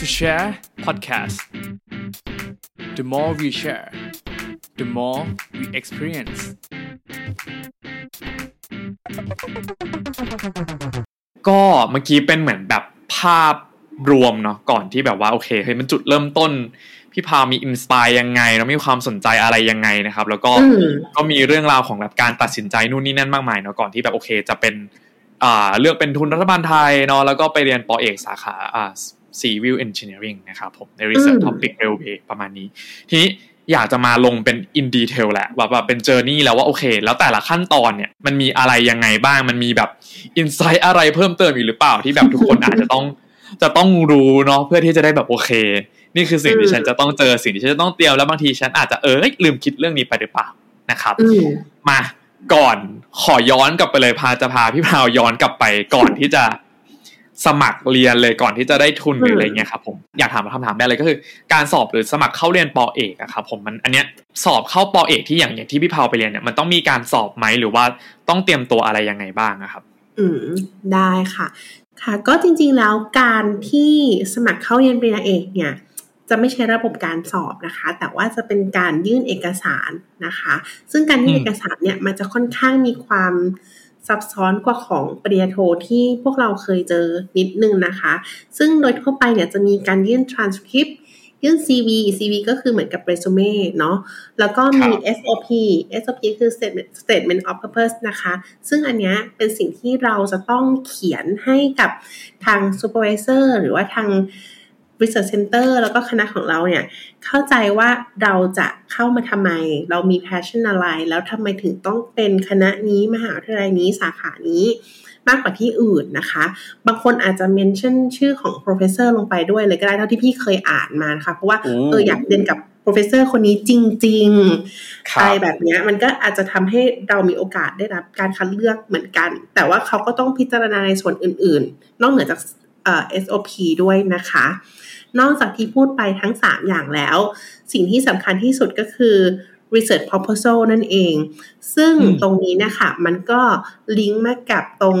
to share podcast the more we share the more we experience ก็เมื่อกี้เป็นเหมือนแบบภาพรวมเนาะก่อนที่แบบว่าโอเคเฮ้ยมันจุดเริ่มต้นพี่พาวมีอินสปายยังไงแล้วมีความสนใจอะไรยังไงนะครับ แล้วก็อืมก็มีเรื่องราวของแบบการตัดสินใจนู่นนี่นั่นมากมายเนาะก่อนที่แบบโอเคจะเป็นอ่าเลือกเป็นทุนรัฐบาลไทยเนาะแล้วก็ไปเรียนปอเอกสาขาอ่า civil engineering นะครับผมใน research อืม topic railway ประมาณนี้ ทีนี้อยากจะมาลงเป็น in detail แหละว่าแบบเป็น journey แล้วว่าโอเค แล้วแต่ละขั้นตอนเนี่ยมันมีอะไรยังไงบ้างมันมีแบบ insight อะไรเพิ่มเติมอีกหรือเปล่าที่แบบทุกคนอาจจะต้องจะต้องรู้เนาะเพื่อที่จะได้แบบโอเค นี่คือสิ่งที่ฉันจะต้องเจอสิ่งที่ฉันจะต้องเตรียมแล้วบางทีฉันอาจจะเออเอ้ยลืมคิดเรื่องนี้ไปหรือเปล่านะครับอืมมาก่อนขอย้อนกลับไปเลยพาจะพาพี่พาวย้อนกลับไปก่อนที่จะ สมัครเรียนเลยก่อนที่จะได้ทุนหรืออะไรเงี้ยครับผมอยากถามคำถามแรกเลยก็คือ การสอบหรือสมัครเข้าเรียนปอเอกอะครับผมมันอันเนี้ยสอบเข้าปอเอกที่อย่างอย่างที่พี่พาวไปเรียนเนี่ยมันต้องมีการสอบไหมหรือว่าต้องเตรียมตัวอะไรยังไงบ้างอะครับ อืมได้ค่ะ ค่ะ ก็จริงๆแล้วการที่สมัครเข้าเรียนปริญญาเอกเนี่ยจะไม่ใช่ระบบการสอบนะคะ แต่ว่าจะเป็นการยื่นเอกสารนะคะ ซึ่งการยื่นอืมเอกสารเนี่ยมันจะค่อนข้างมีความ ซับซ้อนกว่าของปริญญาโทที่พวกเราเคยเจอนิดนึงนะคะ ซึ่งโดยทั่วไปเนี่ยจะมีการยื่น transcript ยื่น CV CV ก็คือเหมือนกับ resume เนาะ แล้วก็มีครับ SOP SOP คือ statement statement of purpose นะคะ ซึ่งอันเนี้ยเป็นสิ่งที่เราจะต้องเขียนให้กับทาง supervisor หรือว่าทาง research center แล้วก็คณะของเราเนี่ย เข้าใจว่าเราจะเข้ามาทำไม เรามี passion อะไร แล้วทำไมถึงต้องเป็นคณะนี้มหาวิทยาลัยนี้สาขานี้มากกว่าที่อื่นนะคะ บางคนอาจจะ mention ชื่อของ professor ลงไปด้วยเลยก็ได้เท่าที่พี่เคยอ่านมานะคะ เพราะว่าโอ้เอออยากเรียนกับ professor คนนี้จริงๆครัอะไรบแบบเนี้ยมันก็อาจจะทำให้เรามีโอกาสได้รับการคัดเลือกเหมือนกัน แต่ว่าเขาก็ต้องพิจารณาในส่วนอื่น ๆ นอกเหนือจาก เอ่อ SOP ด้วยนะคะ นอกจากที่พูดไปทั้ง 3 อย่างแล้ว สิ่งที่สำคัญที่สุดก็คือ research proposal นั่นเอง ซึ่งอืมตรงนี้เนะคะมันก็ลิงก์มากับตรง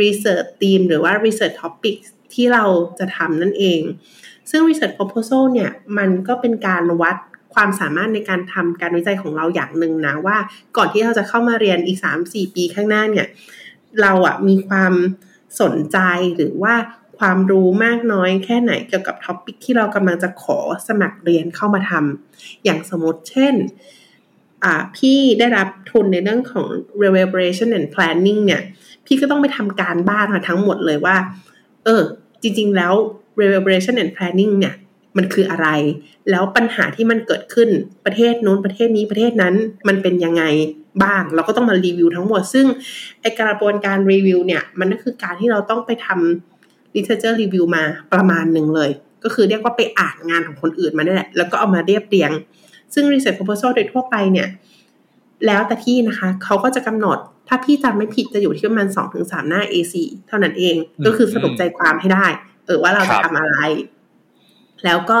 research team หรือว่า research topic ที่เราจะทำนั่นเอง ซึ่ง research proposal เนี่ย มันก็เป็นการวัดความสามารถในการทำการวิจัยของเราอย่างหนึ่งนะ ว่าก่อนที่เราจะเข้ามาเรียนอีก 3-4 ปีข้างหน้าเนี่ย เราอะมีความสนใจหรือว่า ความรู้มากน้อยแค่ไหนเกี่ยวกับท็อปิกที่เรากำลังจะขอสมัครเรียนเข้ามาทำอย่างสมมติเช่นพี่ได้รับทุนในเรื่องของ reverberation and planning เนี่ย พี่ก็ต้องไปทำการบ้านมาทั้งหมดเลยว่า เออ จริง ๆ แล้ว reverberation and planning เนี่ย มันคืออะไร แล้วปัญหาที่มันเกิดขึ้นประเทศนู้นประเทศนี้ประเทศนั้นมันเป็นยังไงบ้าง เราก็ต้องมารีวิวทั้งหมด ซึ่งไอกระบวนการรีวิวเนี่ย มันก็คือการที่เราต้องไปทำ literature review มาประมาณหนึ่งเลย ก็คือเรียกว่าไปอ่านงานของคนอื่นมานี่แหละ แล้วก็เอามาเรียบเรียง ซึ่ง research proposal โดยทั่วไปเนี่ย แล้วแต่ที่นะคะเขาก็จะกำหนด ถ้าพี่จำไม่ผิดจะอยู่ที่ประมาณสองถึงสามหน้า A4 เท่านั้นเองอืมก็คือสรุปใจความให้ได้ เออว่าเราครัจะบทำอะไร แล้วก็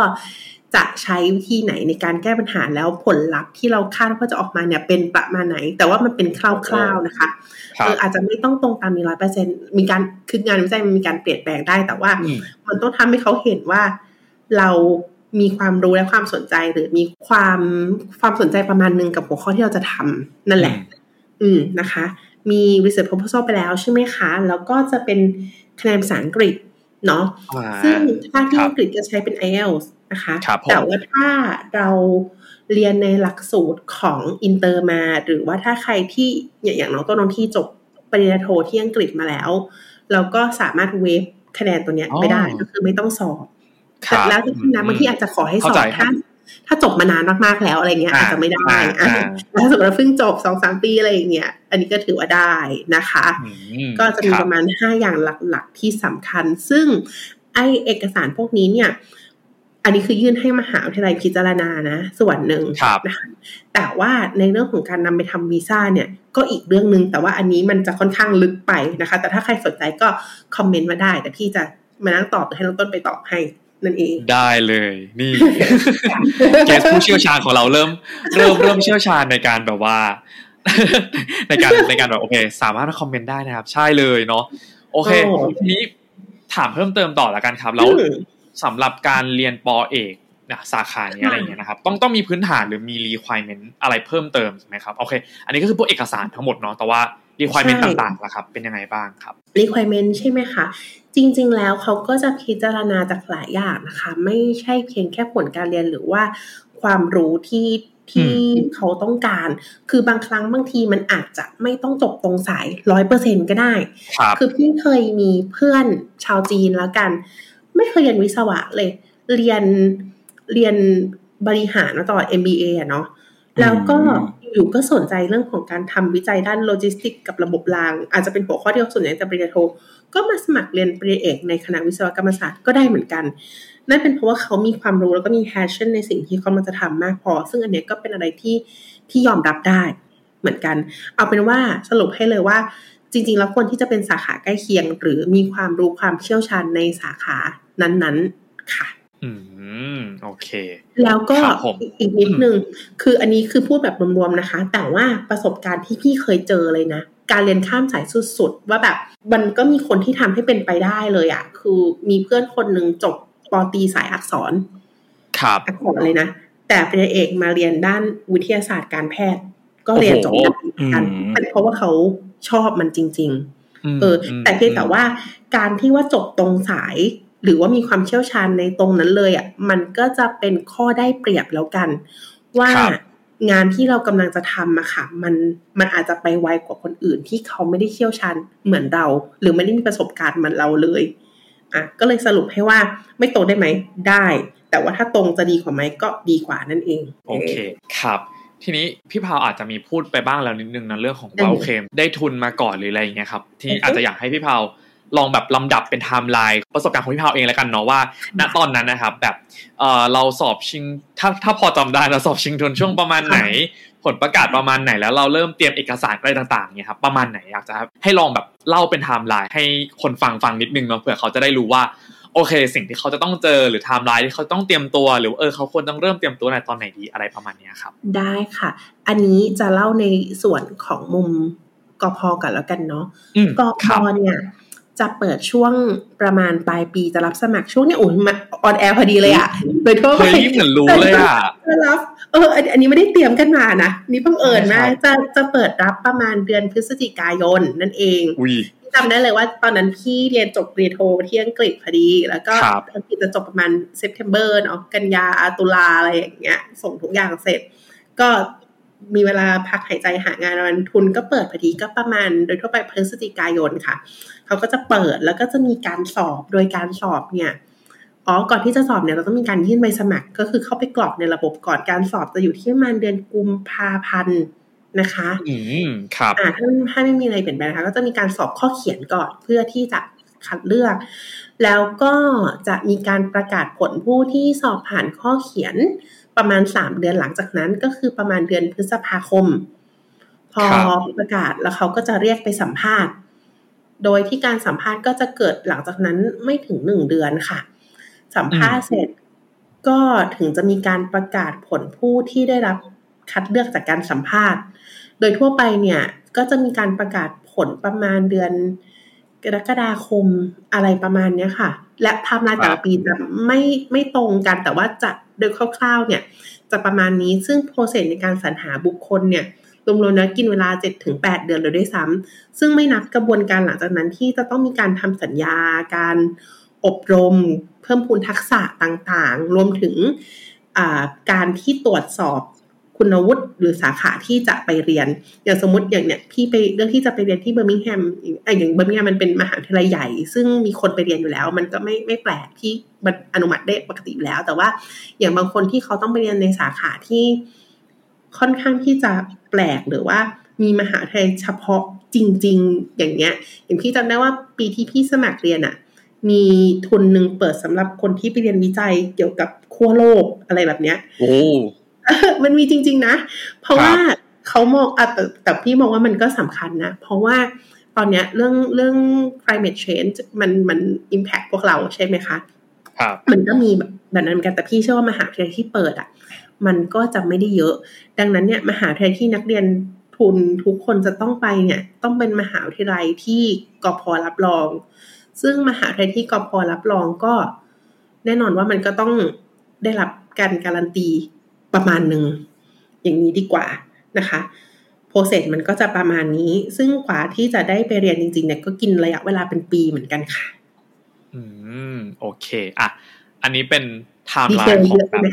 จะใช้วิธีไหนในการแก้ปัญหาแล้วผลลัพธ์ที่เราคาดว่าจะออกมาเนี่ยเป็นประมาณไหน แต่ว่ามันเป็นคร่าวๆนะคะ ครัเอบออาจจะไม่ต้องตรงตามนี้ร้อยเปอร์เซ็นมีการคืองานวิจัยมันมีการเปลี่ยนแปลงได้แต่ว่าอืมมันต้องทำให้เขาเห็นว่าเรามีความรู้และความสนใจหรือมีความความสนใจประมาณหนึ่งกับหัวข้อที่เราจะทำนั่นแหละ อืมนะคะ มี research proposal ไปแล้วใช่ไหมคะ แล้วก็จะเป็นคะแนนภาษาอังกฤษเนาะอ่าซึ่งถ้าที่ครับอังกฤษจะใช้เป็น IELTS นะคะครับผมแต่ว่าถ้าเรา เรียนในหลักสูตรของอินเตอร์มา หรือว่าถ้าใครที่อย่างอย่างน้องต้นน้องที่จบปริญญาโทที่อังกฤษมาแล้วเราก็สามารถ waive คะแนนตัวเนี้ยอ๋อไปได้ก็คือไม่ต้องสอบครับแล้วที่นะบางทีอาจจะขอให้สอบเข้าใจครัถ้าบถ้าจบมานานมากๆแล้วอะไรเงี้ยอ่าอาจจะไม่ได้อ่าอะอ่าแล้วถ้าสมมติว่าเพิ่งจบสองสามปีอะไรอย่างเงี้ย อันนี้ก็ถือว่าได้นะคะอืมก็จะมีครับประมาณ5อย่างหลักๆที่สำคัญ ซึ่งไอเอกสารพวกนี้เนี่ย อันนี้คือยื่นให้มหาวิทยาลัยพิจารณานะ ส่วนหนึ่งครับนะคะแต่ว่าในเรื่องของการนำไปทำวีซ่าเนี่ยก็อีกเรื่องหนึ่งแต่ว่าอันนี้มันจะค่อนข้างลึกไปนะคะ แต่ถ้าใครสนใจก็คอมเมนต์มาได้ แต่พี่จะมานั่งตอบหรือให้น้องต้นไปตอบให้นั่นเองได้เลยนี่เกสผู้เชี่ยวชาญของเราเริ่ม เริ่มเริ่มเชี่ยวชาญในการแบบว่า ในการในการแบบโอเค สามารถคอมเมนต์ได้นะครับ ใช่เลยเนาะโอเคโอ้ทีนี้ถามเพิ่มเติมต่อละกันครับ แล้วอืม สำหรับการเรียนปอเอกนะสาขานี้อะไรเงี้ยนะครับ ต้องต้องมีพื้นฐานหรือมี requirement อะไรเพิ่มเติมใช่ไหมครับโอเค อันนี้ก็คือพวกเอกสารทั้งหมดเนาะแต่ว่า requirement ใช่ต่างๆล่ะครับ เป็นยังไงบ้างครับ requirement ใช่ไหมคะ จริง ๆ แล้วเขาก็จะพิจารณาจากหลายอย่างนะคะ ไม่ใช่เพียงแค่ผลการเรียนหรือว่าความรู้ที่ที่เขาต้องการ คือบางครั้งบางทีมันอาจจะไม่ต้องจบตรงสายร้อยเปอร์เซ็นก็ได้ครับคือพี่เคยมีเพื่อนชาวจีนแล้วกัน ไม่เคยเรียนวิศวะเลย เรียนเรียนบริหารมาตลอด MBA อะเนาะแล้วก็อยู่ก็สนใจเรื่องของการทำวิจัยด้านโลจิสติกกับระบบราง อาจจะเป็นหัวข้อที่เขาสนใจแต่ปริญญาโท ก็มาสมัครเรียนปริญญาเอกในคณะวิศวกรรมศาสตร์ก็ได้เหมือนกัน นั่นเป็นเพราะว่าเขามีความรู้แล้วก็มี passion ในสิ่งที่เขามันจะทำมากพอ ซึ่งอันเนี้ยก็เป็นอะไรที่ที่ยอมรับได้เหมือนกัน เอาเป็นว่าสรุปให้เลยว่า จริง ๆ แล้วควรที่จะเป็นสาขาใกล้เคียง หรือมีความรู้ความเชี่ยวชาญในสาขา นั้นๆค่ะ อืมโอเค แล้วก็ครับผมอีกอีกนิดนึงคืออันนี้คือพูดแบบรวมๆนะคะ แต่ว่าประสบการณ์ที่พี่เคยเจอเลยนะการเรียนข้ามสายสุดๆ ว่าแบบมันก็มีคนที่ทำให้เป็นไปได้เลยอะ่ะคือมีเพื่อนคนหนึ่งจบปอตรีสายอักษร ครับอักษรเลยนะ แต่ปริญญาเอกมาเรียนด้านวิทยาศาสตร์การแพทย์ ก็เรียนจบได้เหมือนกันอืมเป็นเพราะว่าเขาชอบมันจริงๆมเออ แต่เพียงแต่ว่าการที่ว่าจบตรงสาย หรือว่ามีความเชี่ยวชาญในตรงนั้นเลยอะมันก็จะเป็นข้อได้เปรียบแล้วกัน ว่าครับงานที่เรากำลังจะทำอะค่ะ มันมันอาจจะไปไวกว่าคนอื่นที่เขาไม่ได้เชี่ยวชาญเหมือนเรา หรือไม่ได้มีประสบการณ์เหมือนเราเลยอะก็เลยสรุปให้ว่าไม่ตรงได้ไหมได้ แต่ว่าถ้าตรงจะดีกว่าไหมก็ดีกว่านั่นเอง โอเคครับทีนี้พี่พาวอาจจะมีพูดไปบ้างแล้วนิดนึงนะเรื่องของอืว่ามโอเคได้ทุนมาก่อนหรืออะไรอย่างเงี้ยครับทีนี้อือฮึอาจจะอยากให้พี่พาว ลองแบบลำดับเป็นไทม์ไลน์ประสบการณ์ของพี่พาวเองแล้วกันเนาะว่า ณตอนนั้นนะครับ แบบเออเราสอบชิงถ้าถ้าพอจำได้เราสอบชิงทุนช่วงประมาณไหน ผลประกาศประมาณไหนแล้วเราเริ่มเตรียมเอกสารอะไรต่างๆเนี่ยครับประมาณไหนอยากจะให้ลองแบบเล่าเป็นไทม์ไลน์ให้คนฟังฟังนิดนึงเนาะเผื่อเขาจะได้รู้ว่าโอเค สิ่งที่เขาจะต้องเจอหรือไทม์ไลน์ที่เขาต้องเตรียมตัวหรือเออเขาควรต้องเริ่มเตรียมตัวในตอนไหนดีอะไรประมาณเนี้ยครับ ได้ค่ะ อันนี้จะเล่าในส่วนของมุมกพกันแล้วกันเนาะอืมกพครับเนี่ย จะเปิดช่วงประมาณปลายปีจะรับสมัครช่วงเนี้ยโอ้ยมา on air พอดีเลยอะโดยทั่วไปเฮ้ยเหมือนรู้เลยอะจะรับเอออันอันนี้ไม่ได้เตรียมกันมานะนี่เพิ่งเอิญมากใช่ครับจะจะเปิดรับประมาณเดือนพฤศจิกายนนั่นเองอุ้ยจำได้เลยว่าตอนนั้นพี่เรียนจบปริญญาโทที่อังกฤษพอดี แล้วก็ครับอังกฤษจะจบประมาณ September เนาะกันยาตุลาอะไรอย่างเงี้ย ส่งทุกอย่างเสร็จ ก็ มีเวลาพักหายใจหางานวันทุนก็เปิดพอดีก็ประมาณ โดยทั่วไปพฤศจิกายนค่ะ เขาก็จะเปิดแล้วก็จะมีการสอบโดยการสอบเนี่ยอ๋อ ก่อนที่จะสอบเนี่ยเราต้องมีการยื่นใบสมัคร ก็คือเข้าไปกรอกในระบบก่อนการสอบจะอยู่ที่ประมาณเดือนกุมภาพันธ์นะคะ อืม ครับ อ่าถ้าถ้าไม่มีอะไรเปลี่ยนแปลงนะคะก็จะมีการสอบข้อเขียนก่อนเพื่อที่จะคัดเลือก แล้วก็จะมีการประกาศผลผู้ที่สอบผ่านข้อเขียน ประมาณ3เดือนหลังจากนั้นก็คือประมาณเดือนพฤษภาคม พอครับประกาศแล้วเขาก็จะเรียกไปสัมภาษณ์ โดยที่การสัมภาษณ์ก็จะเกิดหลังจากนั้นไม่ถึงหนึ่งเดือนค่ะ สัมภาษณ์เสร็จก็ถึงจะมีการประกาศผลผู้ที่ได้รับคัดเลือกจากการสัมภาษณ์ โดยทั่วไปเนี่ยก็จะมีการประกาศผลประมาณเดือนกรกฎาคมอะไรประมาณเนี้ยค่ะ และไทม์ไลน์แต่ละปีจะไม่ไม่ตรงกันแต่ว่าจะ โดยคร่าวๆเนี่ยจะประมาณนี้ซึ่ง process ในการสรรหาบุคคลเนี่ยรวมๆแล้วกินเวลา 7-8 เดือนเลยด้วยซ้ำซึ่งไม่นับกระบวนการหลังจากนั้นที่จะต้องมีการทำสัญญา การอบรม เพิ่มพูนทักษะต่างๆ รวมถึงการที่ตรวจสอบ คุณวุฒิหรือสาขาที่จะไปเรียน อย่างสมมติอย่างเนี้ยพี่ไปเรื่องที่จะไปเรียนที่เบอร์มิงแฮมอะอย่างเบอร์มิงแฮมมันเป็นมหาวิทยาลัยใหญ่ ซึ่งมีคนไปเรียนอยู่แล้ว มันก็ไม่ไม่แปลกที่มันอนุมัติได้ปกติแล้ว แต่ว่าอย่างบางคนที่เขาต้องไปเรียนในสาขาที่ค่อนข้างที่จะแปลกหรือว่ามีมหาวิทยาลัยเฉพาะจริง ๆ อย่างเงี้ย อย่างพี่จำได้ว่าปีที่พี่สมัครเรียนอะมีทุนหนึ่งเปิดสำหรับคนที่ไปเรียนวิจัยเกี่ยวกับขั้วโลกอะไรแบบเนี้ยโอ้ มันมีจริง ๆ นะ เพราะครับว่าเขามองอะแต่แต่พี่มองว่ามันก็สำคัญนะ เพราะว่าตอนเนี้ยเรื่องเรื่อง climate change มันมัน impact พวกเราใช่ไหมคะครับมันก็มีแบบแบบนั้นเหมือนกันแต่พี่เชื่อว่ามหาวิทยาลัยที่เปิดอะ มันก็จะไม่ได้เยอะ ดังนั้นเนี่ยมหาวิทยาลัยที่นักเรียนทุนทุกคนจะต้องไปเนี่ย ต้องเป็นมหาวิทยาลัยที่กพรับรอง ซึ่งมหาวิทยาลัยที่กพรับรองก็ แน่นอนว่ามันก็ต้องได้รับการการันตี ประมาณหนึ่งอย่างนี้ดีกว่านะคะprocess มันก็จะประมาณนี้ ซึ่งกว่าที่จะได้ไปเรียนจริงๆเนี่ยก็กินระยะเวลาเป็นปีเหมือนกันค่ะ อืมโอเคอะอันนี้เป็นไทม์ดีไลเทลน์ของอะแบบ detail เยอะไหม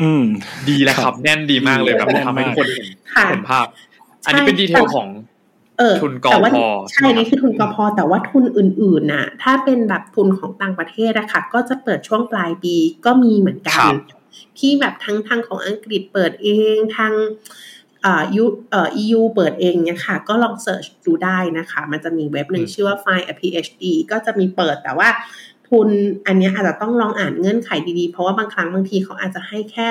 อืม ดีแล้วครับ แน่นดีมากเลยแบบแน่นมากทำให้ทุกคนเห็นค่ะเห็นภาพ อันนี้เป็น detail ของเออทุนกพแต่ว่าใช่นี่คือทุนกพแต่ว่าทุนอื่นๆน่ะ ถ้าเป็นแบบทุนของต่างประเทศอะค่ะ ก็จะเปิดช่วงปลายปีก็มีเหมือนกันครับ ที่แบบทั้งทางของอังกฤษเปิดเองทางเอ่อยูเอ่อ EU เปิดเองเนี่ยค่ะ ก็ลองเสิร์ชดูได้นะคะ มันจะมีเว็บหนึ่งชื่อว่า Find a PhD ก็จะมีเปิดแต่ว่าทุนอันเนี้ยอาจจะต้องลองอ่านเงื่อนไขดีๆ เพราะว่าบางครั้งบางทีเขาอาจจะให้แค่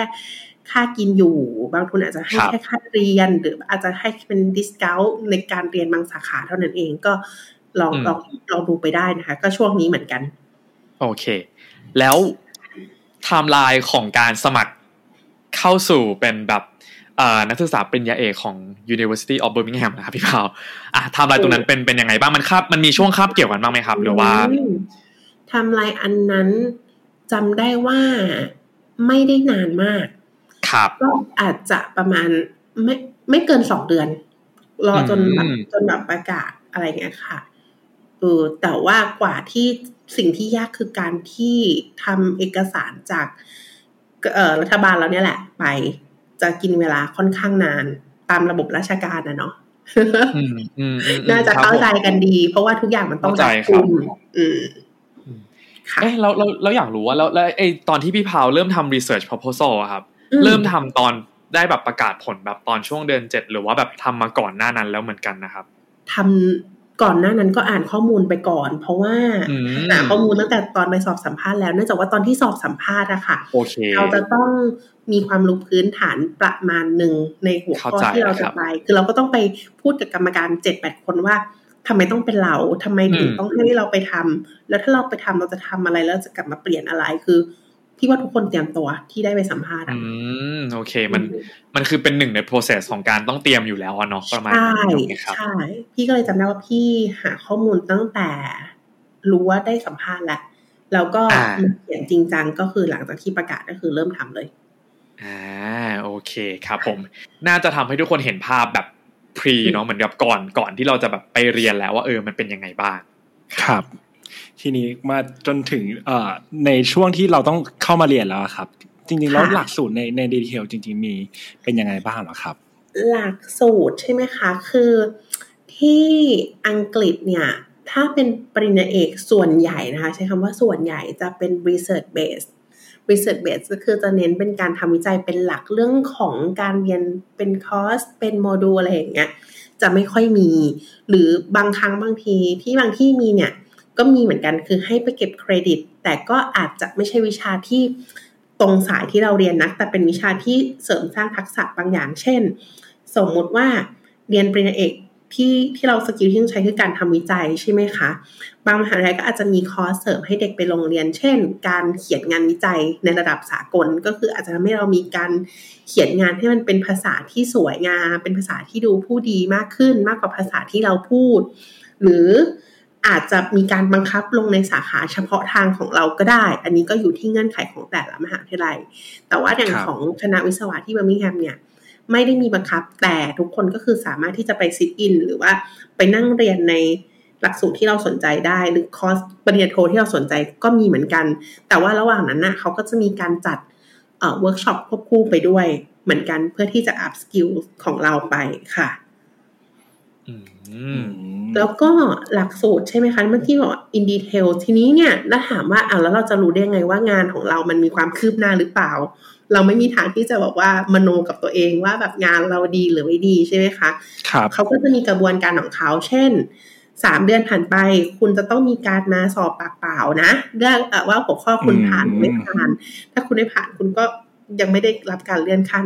ค่ากินอยู่ บางทุนอาจจะให้ครับแค่ค่าเรียน หรืออาจจะให้เป็นดิส c o u n t ในการเรียนบางสาขาเท่านั้นเองก็ลองลองลองดูไปได้นะคะ ก็ช่วงนี้เหมือนกัน โอเค แล้ว ไทม์ไลน์ของการสมัครเข้าสู่เป็นแบบเอ่อนักศึกษาปริญญาเอกของ University of Birmingham นะครับพี่พาวอะไทม์ไลน์ตรงนั้นเป็นเป็นยังไงบ้างมันคาบมันมีช่วงคาบเกี่ยวกันบ้างไหมครับ หรือว่าอืมไทำลายอันนั้นจำได้ว่าไม่ได้นานมาก ครับก็อาจจะประมาณไม่ไม่เกินสองเดือน รอจนแบบอืมจนแบบประกาศอะไรเงี้ยค่ะเออแต่ว่ากว่าที่ สิ่งที่ยากคือการที่ทำเอกสารจากเอ่อรัฐบาลเราเนี่ยแหละ ไปจะกินเวลาค่อนข้างนานตามระบบราชการนะเนาะอืมอืมอืมน่าจะครับเข้าใจผมกันดี เพราะว่าทุกอย่างมันต้องเข้าใจรัดครับกุมอืมอืมค่ะเอ๊ะเราเราเราอยากรู้ว่าแล้วแล้วไอ้ตอนที่พี่พาวเริ่มทำ research proposal อะครับอืเริ่มทำตอนได้แบบประกาศผลแบบตอนช่วงเดือนเจ็ดหรือว่าแบบทำมาก่อนหน้านั้นแล้วเหมือนกันนะครับทำ ก่อนหน้านั้นก็อ่านข้อมูลไปก่อน เพราะว่าอืมหาข้อมูลตั้งแต่ตอนไปสอบสัมภาษณ์แล้วเนื่องจากว่าตอนที่สอบสัมภาษณ์อะค่ะโอเคเราจะต้องมีความรู้พื้นฐานประมาณหนึ่งในหัวข้อเข้าใจที่เราครัจะบไป คือเราก็ต้องไปพูดกับกรรมการเจ็ดแปดคนว่าทำไมต้องเป็นเราทำไมถึงอืมต้องให้เราไปทำแล้วถ้าเราไปทำเราจะทำอะไรแล้วจะกลับมาเปลี่ยนอะไรคือ พี่ว่าทุกคนเตรียมตัวที่ได้ไปสัมภาษณ์อะอืมโอเค มันมันคือเป็นหนึ่งใน process ของการต้องเตรียมอยู่แล้วอะเนาะประมาณใช่นั้นถูกไหมครับใช่พี่ก็เลยจำได้ว่าพี่หาข้อมูลตั้งแต่รู้ว่าได้สัมภาษณ์แล้วแล้วก็อ่ามาเขียนจริงจังก็คือหลังจากที่ประกาศก็คือเริ่มทำเลยอ่าโอเคครับผม น่าจะทำให้ทุกคนเห็นภาพแบบ pre เนาะเหมือนกับก่อนก่อนที่เราจะแบบไปเรียนแล้วว่าเออมันเป็นยังไงบ้าง ครับ ทีนี้มาจนถึงเอ่อในช่วงที่เราต้องเข้ามาเรียนแล้วอะครับ จริงๆแล้วค่ะหลักสูตรในในดีเทลจริง ๆ มีเป็นยังไงบ้างเหรอครับ หลักสูตรใช่ไหมคะ คือที่อังกฤษเนี่ยถ้าเป็นปริญญาเอกส่วนใหญ่นะคะ ใช้คำว่าส่วนใหญ่จะเป็น research based research based ก็คือจะเน้นเป็นการทำวิจัยเป็นหลักเรื่องของการเรียนเป็นคอร์สเป็นโมดูลอะไรอย่างเงี้ยจะไม่ค่อยมี หรือบางครั้งบางทีที่บางที่มีเนี่ย ก็มีเหมือนกันคือให้ไปเก็บเครดิต แต่ก็อาจจะไม่ใช่วิชาที่ตรงสายที่เราเรียนนะแต่เป็นวิชาที่เสริมสร้างทักษะบางอย่าง เช่น สมมุติว่าเรียนปริญญาเอกที่ที่เรา skill ที่ต้องใช้คือการทำวิจัยใช่ไหมคะ บางมหาวิทยาลัยก็อาจจะมีคอร์สเสริมให้เด็กไปลงเรียน เช่น การเขียนงานวิจัยในระดับสากล ก็คืออาจจะทำให้เรามีการเขียนงานให้มันเป็นภาษาที่สวยงาม เป็นภาษาที่ดูผู้ดีมากขึ้นมากกว่าภาษาที่เราพูด หรือ อาจจะมีการบังคับลงในสาขาเฉพาะทางของเราก็ได้ อันนี้ก็อยู่ที่เงื่อนไขของแต่ละมหาวิทยาลัย แต่ว่าอย่างครับของคณะวิศวะที่เบอร์มิงแฮมเนี่ยไม่ได้มีบังคับ แต่ทุกคนก็คือสามารถที่จะไป sit in หรือว่าไปนั่งเรียนในหลักสูตรที่เราสนใจได้ หรือคอร์สปริญญาโทที่เราสนใจก็มีเหมือนกัน แต่ว่าระหว่างนั้นนะเขาก็จะมีการจัดเอ่อเวิร์กช็อปควบคู่ไปด้วยเหมือนกันเพื่อที่จะ upskill ของเราไปค่ะอืม แล้วก็หลักสูตรใช่ไหมคะ เมื่อกี้บอก in detail ทีนี้เนี่ยแล้วถามว่าอะแล้วเราจะรู้ได้ไงว่างานของเรามันมีความคืบหน้าหรือเปล่า เราไม่มีทางที่จะบอกว่ามโนกับตัวเองว่าแบบงานเราดีหรือไม่ดีใช่ไหมคะครับเขาก็จะมีกระบวนการของเขา เช่นสามเดือนผ่านไป คุณจะต้องมีการมาสอบปากเปล่านะเรื่องเอ่อว่าหัวข้อคุณอืมผ่านหรือไม่ผ่าน ถ้าคุณไม่ผ่านคุณก็ยังไม่ได้รับการเลื่อนขั้น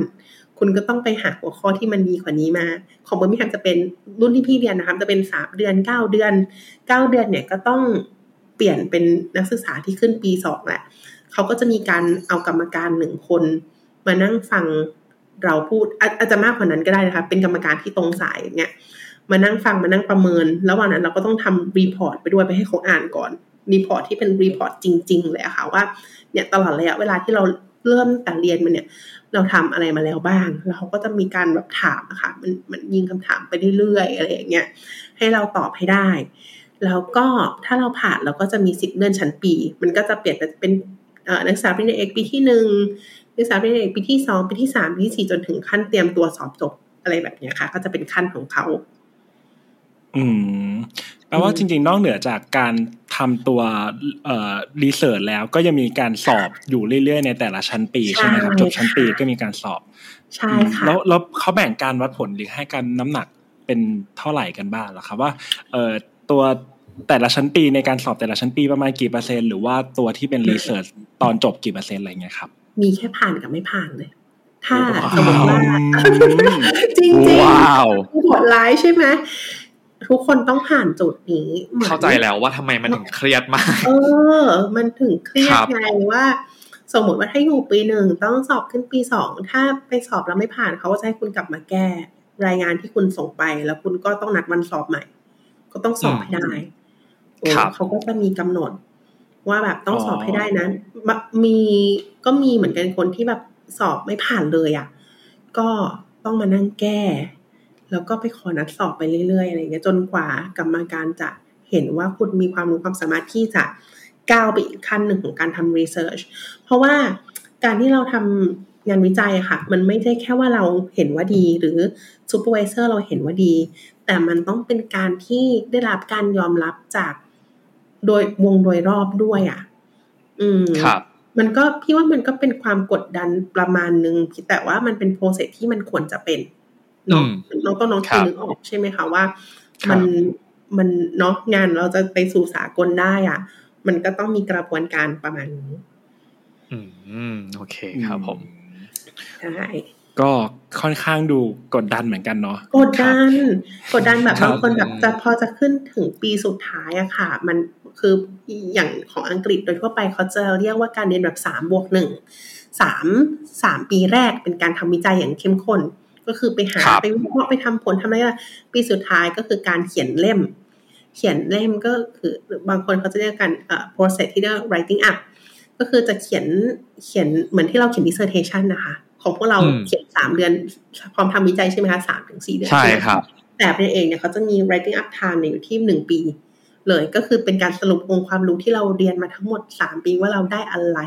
คุณก็ต้องไปหาหัวข้อที่มันดีกว่านี้มา ของเบอร์มิงแฮมจะเป็นรุ่นที่พี่เรียนนะคะจะเป็นสามเดือนเก้าเดือนเก้าเดือนเนี่ยก็ต้องเปลี่ยนเป็นนักศึกษาที่ขึ้นปีสองแหละเขาก็จะมีการเอากรรมการหนึ่งคน มานั่งฟังเราพูดอาอาจจะมากกว่านั้นก็ได้นะคะเป็นกรรมการที่ตรงสายอย่างเงี้ยมานั่งฟังมานั่งประเมินระหว่างนั้นเราก็ต้องทำ report ไปด้วยไปให้เขาอ่านก่อน report ที่เป็น report จริง ๆ เลยอะค่ะว่าเนี่ยตลอดระยะเวลาที่เราเริ่มแต่เรียนมาเนี่ย เราทำอะไรมาแล้วบ้าง แล้วเขาก็จะมีการแบบถามอะค่ะมันมันยิงคำถามไปเรื่อยๆอะไรอย่างเงี้ยให้เราตอบให้ได้ แล้วก็ถ้าเราผ่านเราก็จะมีสิทธิ์เลื่อนชั้นปี มันก็จะเปลี่ยนเป็นนักศึกษาปริญญาเอกปีที่หนึ่งนักศึกษาปริญญาเอกปีที่สองปีที่สามปีที่สี่จนถึงขั้นเตรียมตัวสอบจบอะไรแบบเนี้ยค่ะ ก็จะเป็นขั้นของเขา อืม แปลว่าจริง ๆ นอกเหนือจากการทำตัวเอ่อรีเสิร์ชแล้วก็ยังมีการสอบอยู่เรื่อยๆ ในแต่ละชั้นปีใช่ไหมครับจบชั้นปีก็มีการสอบใช่ค่ะแล้วแล้วเขาแบ่งการวัดผลหรือให้การน้ำหนักเป็นเท่าไหร่กันบ้างหรอครับว่าเอ่อตัวแต่ละชั้นปีในการสอบแต่ละชั้นปีประมาณกี่เปอร์เซ็นต์หรือว่าตัวที่เป็นรีเสิร์ชตอนจบกี่เปอร์เซ็นต์อะไรเงี้ยครับ มีแค่ผ่านกับไม่ผ่านเลยถ้าว้าวสมมติว่าจริงๆว้าวโหดร้ายใช่ไหม ทุกคนต้องผ่านจุดนี้หมือนเข้าใจแล้วว่าทำไมมันถึงเครียดมาก เออ มันถึงเครียดครับไงว่า สมมติว่าถ้าอยู่ปีหนึ่งต้องสอบขึ้นปีสองถ้าไปสอบแล้วไม่ผ่านเขาก็จะให้คุณกลับมาแก้ รายงานที่คุณส่งไป แล้วคุณก็ต้องนัดวันสอบใหม่ ก็ต้องสอบให้ได้โอ้ครับเขาก็จะมีกำหนด ว่าแบบต้องสอบอ๋อให้ได้นะมะมีก็มีเหมือนกันคนที่แบบสอบไม่ผ่านเลยอะ ก็ต้องมานั่งแก้ แล้วก็ไปขอนัดสอบไปเรื่อยๆอะไรอย่างเงี้ยจนกว่ากรรมาการจะเห็นว่าคุณมีความรู้ความสามารถที่จะก้าวไปอีกขั้นหนึ่งของการทำ research เพราะว่าการที่เราทำงานวิจัยอะค่ะ มันไม่ใช่แค่ว่าเราเห็นว่าดี หรือ supervisor เราเห็นว่าดี แต่มันต้องเป็นการที่ได้รับการยอมรับจากโดยวงโดยรอบด้วยอะอืมครับมันก็พี่ว่ามันก็เป็นความกดดันประมาณนึงแต่ว่ามันเป็น process ที่มันควรจะเป็น เนาะอืมน้องต้องน้องครับนึกออกใช่ไหมคะว่าครับมันมันเนาะงานเราจะไปสู่สากลได้อะ มันก็ต้องมีกระบวนการประมาณนี้อืมโอเคครับผมใช่ก็ค่อนข้างดูกดดันเหมือนกันเนาะกดดัน กดดันแบบครับบางคนแบบจะพอจะขึ้นถึงปีสุดท้ายอะค่ะ มันคืออย่างของอังกฤษโดยทั่วไปเขาจะเรียกว่าการเรียนแบบสามบวกหนึ่งสามสามปีแรกเป็นการทำวิจัยอย่างเข้มข้น ก็คือไปหาครับไปวิเคราะห์ไปทำผลทำอะไรอะปีสุดท้ายก็คือการเขียนเล่ม เขียนเล่มก็คือบางคนเขาจะเรียกกันเอ่อ process ที่เรียก writing up ก็คือจะเขียนเขียนเหมือนที่เราเขียน dissertation นะคะ ของพวกเราอืมเขียนสามเดือนพร้อมทำวิจัยใช่ไหมคะสามถึงสี่เดือนใช่ไหมครับแต่เป็นเองเนี่ยเขาจะมี writing up time เนี่ยอยู่ที่หนึ่งปีเลยก็คือเป็นการสรุปองค์ความรู้ที่เราเรียนมาทั้งหมดสามปีว่าเราได้อะไร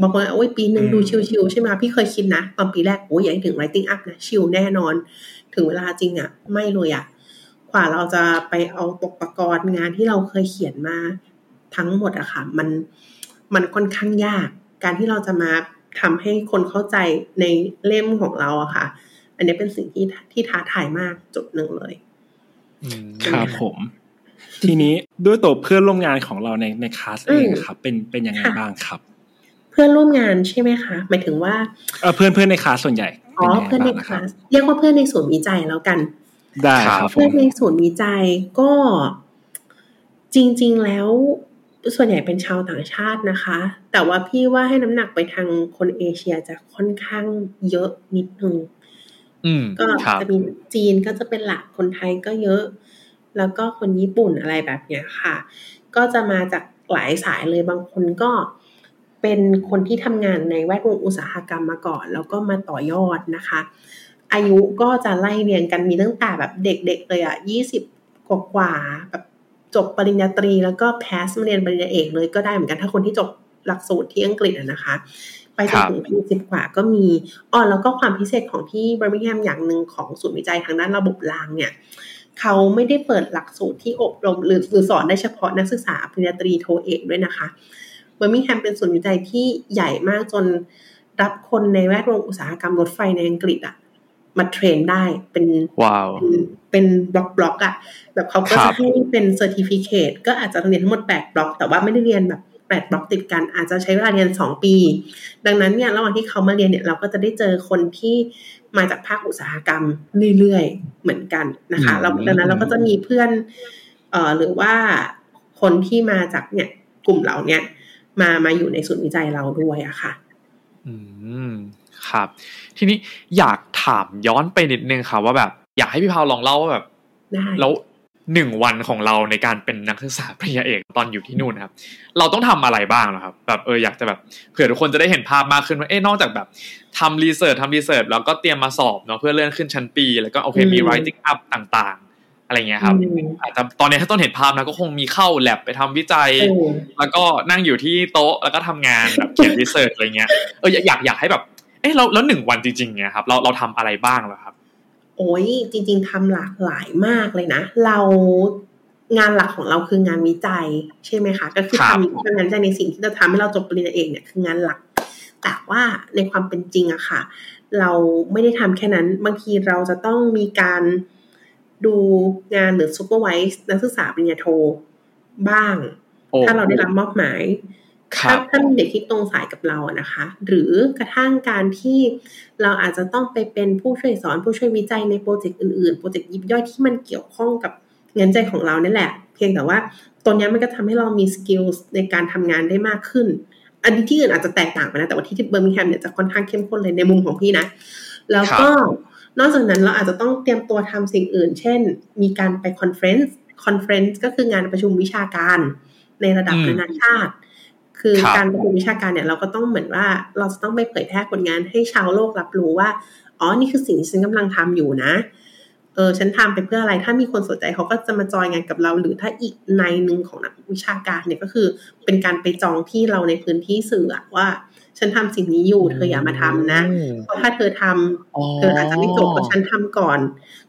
บางคนโอ้ยปีหนึ่งอืมดูชิวๆใช่ไหมพี่เคยคิดนะ ตอนปีแรกโอ้ยอยากให้ถึง writing up นะชิวแน่นอน ถึงเวลาจริงอะไม่เลยอะกว่าเราจะไปเอาตกตะกอนงานที่เราเคยเขียนมาทั้งหมดอะค่ะ มันมันค่อนข้างยาก การที่เราจะมาทำให้คนเข้าใจในเล่มของเราอะค่ะ อันนี้เป็นสิ่งที่ที่ท้าทายมากจุดหนึ่งเลยอืมครับผม ทีนี้ด้วยตัวเพื่อนร่วมงานของเราในในคลาสเองอืมครับ เป็นเป็นยังไงค่ะบ้างครับ เพื่อนร่วมงานใช่ไหมคะ หมายถึงว่าเออเพื่อนเพื่อนในคลาสส่วนใหญ่อ๋อป็เพื่อนในยังไงคบ้างลาสเรียกว่าเพื่อนในศูนย์วิจัยแล้วกัน ได้ครับผเพื่อนมในศูนย์วิจัยก็จริง ๆ แล้วส่วนใหญ่เป็นชาวต่างชาตินะคะ แต่ว่าพี่ว่าให้น้ำหนักไปทางคนเอเชียจะค่อนข้างเยอะนิดนึงอืมก็ครับจะมีจีนก็จะเป็นหลักคนไทยก็เยอะ แล้วก็คนญี่ปุ่นอะไรแบบเนี้ยค่ะ ก็จะมาจากหลายสายเลยบางคนก็ เป็นคนที่ทำงานในแวดวงอุตสาหกรรมมาก่อน แล้วก็มาต่อยอดนะคะ อายุก็จะไล่เรียงกันมีตั้งแต่แบบเด็กๆเลยอะยี่สิบกว่าๆแบบจบปริญญาตรี แล้วก็แพสมาเรียนปริญญาเอกเลยก็ได้เหมือนกันถ้าคนที่จบหลักสูตรที่อังกฤษอะนะคะ ไปจนถึงอายุสิบกว่าก็มีอ๋อแล้วก็ความพิเศษของที่เบอร์มิงแฮมอย่างหนึ่งของศูนย์วิจัยทางด้านระบบรางเนี่ยเขาไม่ได้เปิดหลักสูตรที่อบรมหรือหรือสอนได้เฉพาะนักศึกษาปริญญาตรีโทเอกด้วยนะคะ เบอร์มิงแฮมเป็นศูนย์วิจัยที่ใหญ่มากจนรับคนในแวดวงอุตสาหกรรมรถไฟในอังกฤษอะมา train ได้เป็นว้าวเป็นเป็น block block อะแบบเขาก็จะครับให้เป็น certificate ก็อาจจะเรียนทั้งหมด8บล็อก แต่ว่าไม่ได้เรียนแบบ8บล็อกติดกัน อาจจะใช้เวลาเรียน2ปี ดังนั้นเนี่ยระหว่างที่เขามาเรียนเนี่ยเราก็จะได้เจอคนที่มาจากภาคอุตสาหกรรมเรื่อยๆเหมือนกันนะคะเราดังนั้นเราก็จะมีเพื่อนเอ่อหรือว่าคนที่มาจากเนี่ยกลุ่มเราเนี่ย มามาอยู่ในศูนย์วิจัยเราด้วยอะค่ะ อืมครับ ทีนี้อยากถามย้อนไปนิดนึงค่ะว่าแบบ อยากให้พี่พาวลองเล่าว่าแบบได้แล้วหนึ่งวันของเราในการเป็นนักศึกษาปริญญาเอกตอนอยู่ที่นู่นครับ เราต้องทำอะไรบ้างเหรอครับแบบเอออยากจะแบบเผื่อทุกคนจะได้เห็นภาพมากขึ้นว่าเอ๊ะนอกจากแบบทำรีเสิร์ชทำรีเสิร์ชแล้วก็เตรียมมาสอบเนาะเพื่อเลื่อนขึ้นชั้นปี แล้วก็โอเคมี writing up ต่างๆ อะไรเงี้ยครับอืมอาจจะตอนนี้ถ้าต้นเห็นภาพนะก็คงมีเข้าแลบไปทำวิจัยเออแล้วก็นั่งอยู่ที่โต๊ะแล้วก็ทำงานแบบเขียนรีเสิร์ชอะไรเงี้ยเอออยากอยากอยากให้แบบ เอ๊ะแล้วแล้วหนึ่งวันจริงๆเนี่ยครับเราเราทำอะไรบ้างเหรอครับ โอ้ยจริง ๆทำหลากหลายมากเลยนะ เรางานหลักของเราคืองานวิจัยใช่ไหมคะ ก็คือครับทำงานวิจัยในสิ่งที่จะทำให้เราจบปริญญาเอกเนี่ยคืองานหลัก แต่ว่าในความเป็นจริงอะค่ะ เราไม่ได้ทำแค่นั้น บางทีเราจะต้องมีการ ดูงานหรือซูเปอร์ไวส์นักศึกษาปริญญาโทบ้างโอ้ถ้าเราได้รับมอบหมายคถ้ารับถ้ามีเด็กที่ตรงสายกับเราอะนะคะ หรือกระทั่งการที่เราอาจจะต้องไปเป็นผู้ช่วยสอนผู้ช่วยวิจัยใน project อื่นๆ project ยิบย่อยที่มันเกี่ยวข้องกับงานวิจัยของเรานั่นแหละ เพียงแต่ว่าตัวเนี้ยมันก็ทำให้เรามี skill ในการทำงานได้มากขึ้น อันนี้ที่อื่นอาจจะแตกต่างไปนะ แต่ว่าที่เบอร์มิงแฮมเนี่ยจะค่อนข้างเข้มข้นเลยในมุมของพี่นะ แล้วก็ นอกจากนั้นเราอาจจะต้องเตรียมตัวทำสิ่งอื่น เช่น มีการไป conference conference ก็คืองานประชุมวิชาการในระดับอืมนานาชาติ คือครับการประชุมวิชาการเนี่ยเราก็ต้องเหมือนว่าเราจะต้องไปเผยแพร่ผลงานให้ชาวโลกรับรู้ว่า อ๋อ นี่คือสิ่งที่ฉันกำลังทำอยู่นะ เออ ฉันทำไปเพื่ออะไร ถ้ามีคนสนใจเขาก็จะมาจอยงานกับเรา หรือถ้าอีกในหนึ่งของนักวิชาการเนี่ยก็คือเป็นการไปจองที่เราในพื้นที่สื่ออะว่า ฉันทำสิ่งนี้อยู่ เธออย่ามาทำนะ เพราะถ้าเธอทำอ๋อเธออาจจะไม่จบเพราะฉันทำก่อน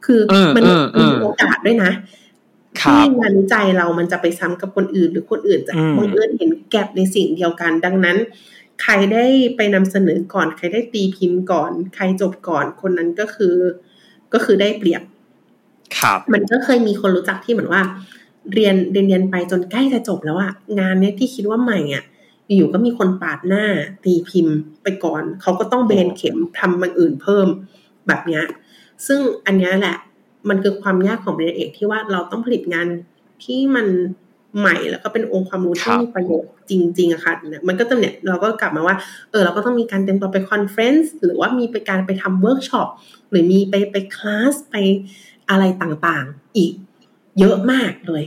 คือเออมันเออเออมีโอกาสด้วยนะครัที่บงานวิจัยเรามันจะไปซ้ำกับคนอื่น หรือคนอื่นจะอืมบังเอิญเห็นแก็บในสิ่งเดียวกัน ดังนั้น ใครได้ไปนำเสนอก่อน ใครได้ตีพิมพ์ก่อน ใครจบก่อนคนนั้นก็คือ ก็คือได้เปรียบ ครับ มันก็เคยมีคนรู้จักที่เหมือนว่า เรียนเรียนเรียนไปจนใกล้จะจบแล้วอะงานเนี้ยที่คิดว่าใหม่อะ อยู่ๆก็มีคนปาดหน้า ตีพิมพ์ไปก่อน เขาก็ต้องเบนเข็มทำมันอื่นเพิ่มแบบเนี้ยซึ่งอันเนี้ยแหละ มันคือความยากของปริญญาเอกที่ว่าเราต้องผลิตงานที่มันใหม่แล้วก็เป็นองค์ความรู้ที่ครับมีประโยชน์จริงๆอะค่ะเนี่ยมันก็จะเนี่ยเราก็กลับมาว่า เออเราก็ต้องมีการเตรียมตัวไป conference หรือว่ามีไปการไปทำเวิร์กช็อปหรือมีไปไปคลาสไปอะไรต่างๆ อีก เยอะมากเลย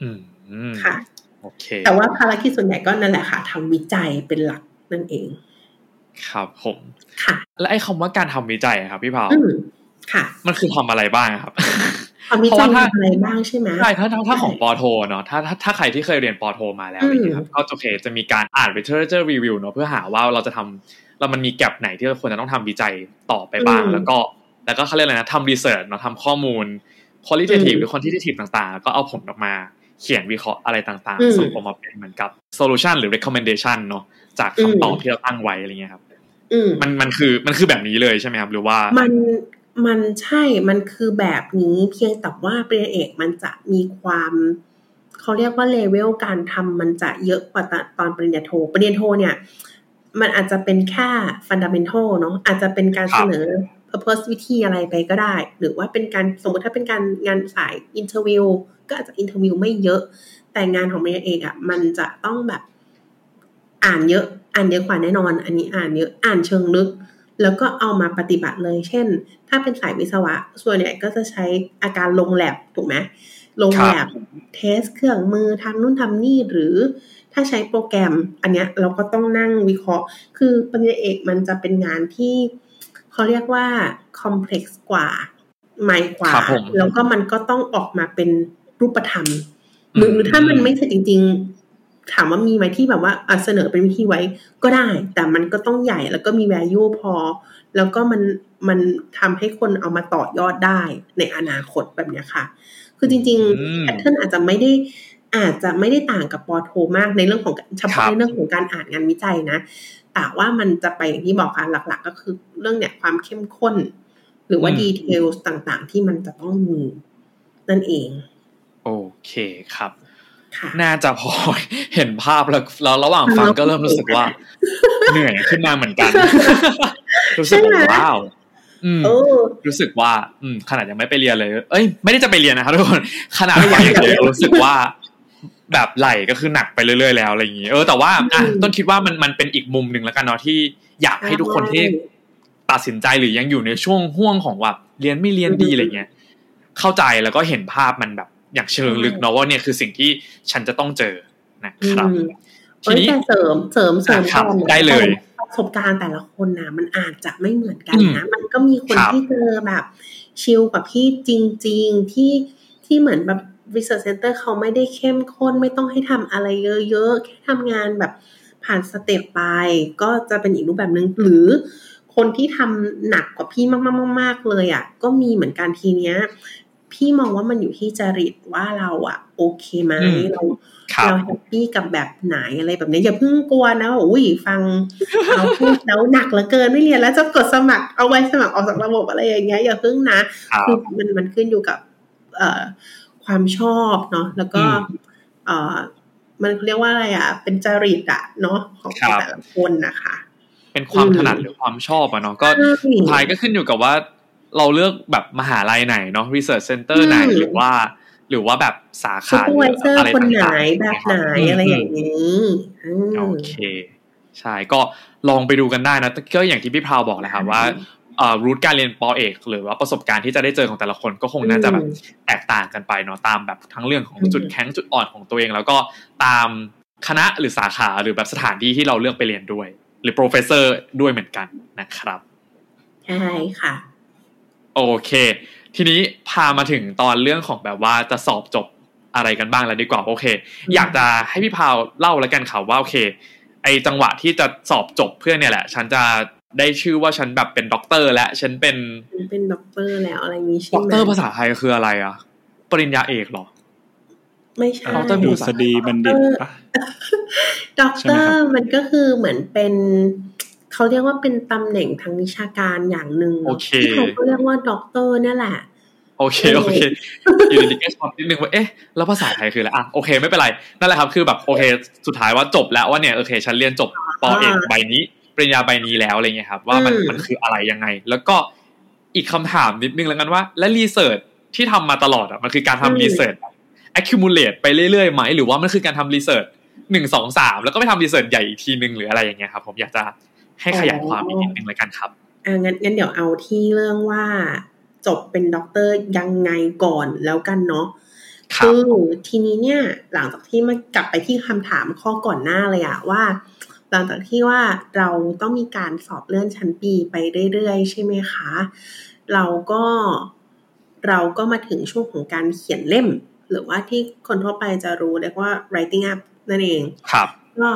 อืมอืมค่ะ โอเคแต่ว่าภารกิจส่วนใหญ่ก็นั่นแหละค่ะทำวิจัยเป็นหลักนั่นเอง ครับผมค่ะ และไอ้คำว่าการทำวิจัยอะครับพี่เผาอืมค่ะ มันคือทำอะไรบ้างอะครับทำวิเพราะจัยว่าถ้าทำอะไรบ้างใช่ไหมใช่ถ้าถ้าถ้าของปอโทเนาะถ้าถ้าถ้าใครที่เคยเรียนปอโทมาแล้วอืมอย่างเงี้ยครับก็โอเคจะมีการอ่าน literature review เนาะเพื่อหาว่าเราจะทำเรามันมีแกลบไหนที่เราควรจะต้องทำวิจัยต่อไปบ้าง แล้วก็แล้วก็เขาเรียกอะไรนะทำ research เนาะทำข้อมูล qualitative หรือ quantitative ต่างๆแล้วก็เอาผลออกมา เขียนวิเคราะห์อะไรต่างๆสรุปออกมาเป็นเหมือนกับ solution หรือ recommendation เนาะจากคำตอบที่เราตั้งไว้อะไรเงี้ยครับอืมมันมันคือมันคือแบบนี้เลยใช่ไหมครับ หรือว่ามันมันใช่มันคือแบบนี้เพียงแต่ว่าปริญญาเอกมันจะมีความเขาเรียกว่าเลเวลการทำมันจะเยอะกว่าตอนตอนปริญญาโท ปริญญาโทเนี่ย มันอาจจะเป็นแค่ฟันดัมเ n นทัลเนาะอาจจะเป็นการครัเสบนอ purpose วิธีอะไรไปก็ได้ หรือว่าเป็นการสมมติถ้าเป็นการงานสาย interview ก็อาจจะ interview ไม่เยอะ แต่งานของปริญญาเอกอะ่ะมันจะต้องแบบ อ่านเยอะอ่านเยอะกว่าแน่นอน อันนี้อ่านเยอะอ่านเชิงลึก แล้วก็เอามาปฏิบัติเลย เช่น ถ้าเป็นสายวิศวะ ส่วนใหญ่ก็จะใช้อะการลงแลบถูกไหมลง lab test เครื่องมือทำนู่นทำนี่หรือถ้าใช้โปรแกรมอันเนี้ยเราก็ต้องนั่งวิเคราะห์ คือปริญญาเอกมันจะเป็นงานที่เขาเรียกว่าคอมเพล็กซ์กว่าใหม่กว่าครับผมแล้วก็มันก็ต้องออกมาเป็น รูปธรรมหรือหรือถ้ามันไม่เสร็จจริง ๆ ถามว่ามีไหมที่แบบว่าอะเสนอเป็นวิธีไว้ก็ได้ แต่มันก็ต้องใหญ่แล้วก็มี value พอ แล้วก็มันมันทำให้คนเอามาต่อยอดได้ในอนาคตแบบเนี้ยค่ะ คือจริงอืมๆแพทเทิร์นอาจจะไม่ได้อาจจะไม่ได้ต่างกับปอโทมากในเรื่องของเฉครัพาะบในเรื่องของการอ่านงานวิจัยนะ แต่ว่ามันจะไปอย่างที่บอกค่ะหลัก ๆ ก็คือเรื่องเนี่ยความเข้มข้น หรือว่าดีเทลต่างๆ ที่มันจะต้องมีนั่นเอง โอเคครับค่ะน่าจะพอเห็นภาพแล้วแล้วระหว่างฟังก็เริ่มรู้สึกว่า เหนื่อยขึ้นมาเหมือนกัน รู้สึกว่าว้าวอืมโอ้รู้สึกว่า อืม ขนาดยังไม่ไปเรียนเลย เอ้ย ไม่ได้จะไปเรียนนะครับทุกคนขนาดไม่อยากเลยรู้สึกว่า แบบไหลก็คือหนักไปเรื่อยๆแล้วอะไรอย่างงี้เออแต่ว่าอะอืมต้นคิดว่ามันมันเป็นอีกมุมหนึ่งแล้วกันเนาะที่อยากให้ทุกคนที่ตัดสินใจหรือยังอยู่ในช่วงห่วงของว่าเรียนไม่เรียนดีอะไรเงี้ยเข้าใจแล้วก็เห็นภาพมันแบบ อย่างเชิงลึกเนาะว่าเนี่ยคือสิ่งที่ฉันจะต้องเจอนะครับอืมทีนี้เอ้ยแต่เสริมเสริมเสริมครับก่อนนะได้เลยประสบการณ์แต่ละคนนะมันอาจจะไม่เหมือนกันอืมนะ มันก็มีคนครับที่เจอแบบ ชิลกว่าพี่จจริง ๆ ที่ที่เหมือนแบบ research center เขาไม่ได้เข้มข้นไม่ต้องให้ทำอะไรเยอะๆแค่ทำงานแบบผ่าน step ไป ก็จะเป็นอีกรูปแบบหนึ่งหรือคนที่ทำหนักกว่าพี่มากๆๆๆเลยอะ ก็มีเหมือนกันทีเนี้ย พี่มองว่ามันอยู่ที่จริตว่าเราอะโอเคไหมอืมเราครับเรา happy กับแบบไหนอะไรแบบนี้อย่าเพิ่งกลัวนะว่าอุ้ยฟังเราพูดแล้วหนักเหลือเกินไม่เรียนแล้วจะกดสมัครเอาไว้สมัครออกจากระบบอะไรอย่างเงี้ยอย่าเพิ่งนะครับคือมันมันขึ้นอยู่กับ เอ่อความชอบเนาะแล้วก็อืมเอ่อมันเรียกว่าอะไรอะ เป็นจริตอะเนาะของครับแต่ละคนนะคะเป็นความอืมถนัดหรือความชอบอะเนาะก็ใช่สุดท้ายก็ขึ้นอยู่กับว่า เราเลือกแบบมหาลัยไหนเนาะ research center ไหนอืมหรือว่า หรือว่าแบบสาซูขาเปอร์ไวเซอร์อะไรคนไหนต่างๆแบบไหนมอะไรอย่างนี้อืมโอเค ใช่ก็ลองไปดูกันได้นะก็อย่างที่พี่พราวบอกเลยครับว่าเอ่อ route การเรียน ป.เอก หรือว่าประสบการณ์ที่จะได้เจอของแต่ละคนก็คงน่าจะแบบอืมแตกต่างกันไปเนาะตามแบบทั้งเรื่องของอืมจุดแข็งจุดอ่อนของตัวเอง แล้วก็ตามคณะหรือสาขาหรือแบบสถานที่ที่เราเลือกไปเรียนด้วย หรือ professor ด้วยเหมือนกันนะครับใช่ค่ะ โอเค ทีนี้พามาถึงตอนเรื่องของแบบว่าจะสอบจบอะไรกันบ้างแล้วดีกว่าโอเคอืมอยากจะให้พี่พาวเล่าแล้วกันค่ะว่าโอเค ไอจังหวะที่จะสอบจบเพื่อนเนี่ยแหละ ฉันจะได้ชื่อว่าฉันแบบเป็นด็อกเตอร์ และฉันเป็นเป็นด็อกเตอร์แล้วอะไรอย่างนี้ใช่ไหม ด็อกเตอร์ภาษาไทยคืออะไรอะปริญญาเอกเหรอ ไม่ใช่ด็อกเตอร์มีดุภาษาษฎีบัณฑิตปะด็อกใช่เตไหมอครับร์มันก็คือเหมือนเป็น เขาเรียกว่าเป็นตำแหน่งทางวิชาการอย่างหนึ่งโอเคที่เขาก็เรียกว่าด็อกเตอร์นั่นแหละ โอเคโอเคอยู่ดีๆก็ช็อตนิดนึงว่าเอ๊ะแล้วภาษาไทยคืออะไรอะโอเคไม่เป็นไรนั่นแหละครับคือแบบโอเค สุดท้ายว่าจบแล้วว่าเนี่ยโอเคฉันเรียนจบปอเอกใบนี้ปริญญาใบนี้แล้วอะไรเงี้ยครับ ว่ามันอืมมันคืออะไรยังไง แล้วก็อีกคำถามนิดนึงแล้วกันว่า และรีเสิร์ชที่ทำมาตลอดอะมันคือการทำรีเสิร์ช accumulate ไปเรื่อยๆไหมหรือว่ามันคือการทำรีเสิร์ชหนึ่งสองสามแล้วก็ไปทำรีเสิร์ชใหญ่อีกทีนึงหรืออะไรอย่างเงี้ยครับ ผมอยากจะ ให้ขยายความอีกนิดนึงแล้วกันครับอ่างั้นงั้นเดี๋ยวเอาที่เรื่องว่าจบเป็นด็อกเตอร์ยังไงก่อนแล้วกันเนาะครับอทีนี้เนี่ย หลังจากที่มากลับไปที่คำถามข้อก่อนหน้าเลยอะว่า หลังจากที่ว่าเราต้องมีการสอบเลื่อนชั้นปีไปเรื่อยๆ ใช่ไหมคะ เราก็เราก็มาถึงช่วงของการเขียนเล่ม หรือว่าที่คนทั่วไปจะรู้เรียกว่า writing up นั่นเองครับก็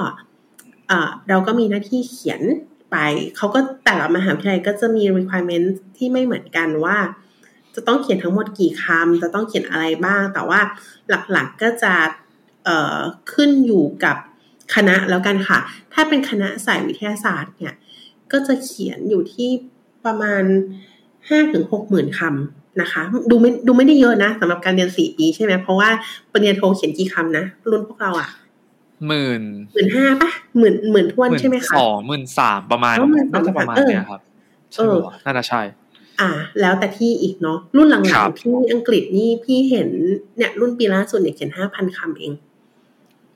เราก็มีหน้าที่เขียนไปเขาก็แต่ละมหาวิทยาลัยก็จะมี requirement ที่ไม่เหมือนกันว่า จะต้องเขียนทั้งหมดกี่คำจะต้องเขียนอะไรบ้าง แต่ว่าหลักๆก็จะขึ้นอยู่กับคณะแล้วกันค่ะ ถ้าเป็นคณะสายวิทยาศาสตร์เนี่ย ก็จะเขียนอยู่ที่ประมาณห้าถึงหกหมื่นคำนะคะ ดูไม่ดูไม่ได้เยอะนะสำหรับการเรียนสี่ปีใช่ไหมเพราะว่าปริญญาโทเขียนกี่คำนะรุ่นพวกเราอะ หมื่นหมื่นห้าปะหมื่นหมื่นทวนหมื่นใช่ไหมคะสองหมื่นสามประมาณอ๋อหมื่นสองน่าจะประมาณเออเนี้ยครับใช่เออปะวะน่าจะใช่ อ่า แล้วแต่ที่อีกเนาะรุ่นหลัครังบๆที่อังกฤษนี่พี่เห็นเนี่ย รุ่นปีล่าสุดเนี่ยเขียนห้าพันคำเอง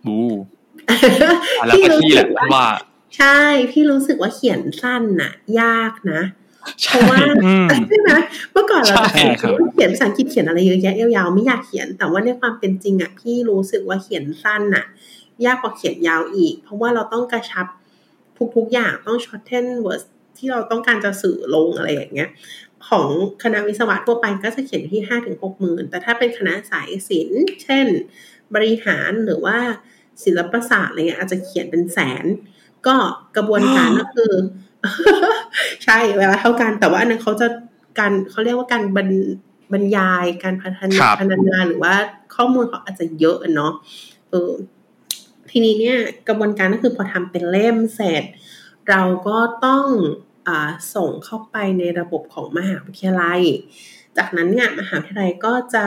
บูอะแล้วแต่ที่แหละว่า ใช่ พี่รู้สึกว่าเขียนสั้นน่ะ ยากนะเพใช่ราะว่าอืมใช่ไหมเมื่อก่อนเราจะใช่เขียนครับเขียนภาษาอังกฤษเขียนอะไรเยอะแยะยาวๆไม่อยากเขียน แต่ว่าในความเป็นจริงอะพี่รู้สึกว่าเขียนสั้นน่ะ ยากกว่าเขียนยาวอีก เพราะว่าเราต้องกระชับทุกๆอย่างต้อง shorten words ที่เราต้องการจะสื่อลงอะไรอย่างเงี้ย ของคณะวิศวะทั่วไปก็จะเขียนอยู่ที่ห้าถึงหกหมื่นแต่ถ้าเป็นคณะสายศิลป์เช่น บริหารหรือว่าศิลปศาสตร์อะไรเงี้ยอาจจะเขียนเป็นแสน ก็กระบวนการก็คือ ใช่เวลาเท่ากันแต่ว่าอันนั้นเขาจะการเขาเรียกว่าการบรรบรรยายการพัฒนาครับพัฒนาหรือว่าข้อมูลเขาอาจจะเยอะอะเนาะเออ ทีนี้เนี่ยกระบวนการก็คือพอทำเป็นเล่มเสร็จ เราก็ต้องอส่งเข้าไปในระบบของมหาวิทยาลัย จากนั้นเนี่ยมหาวิทยาลัยก็จะ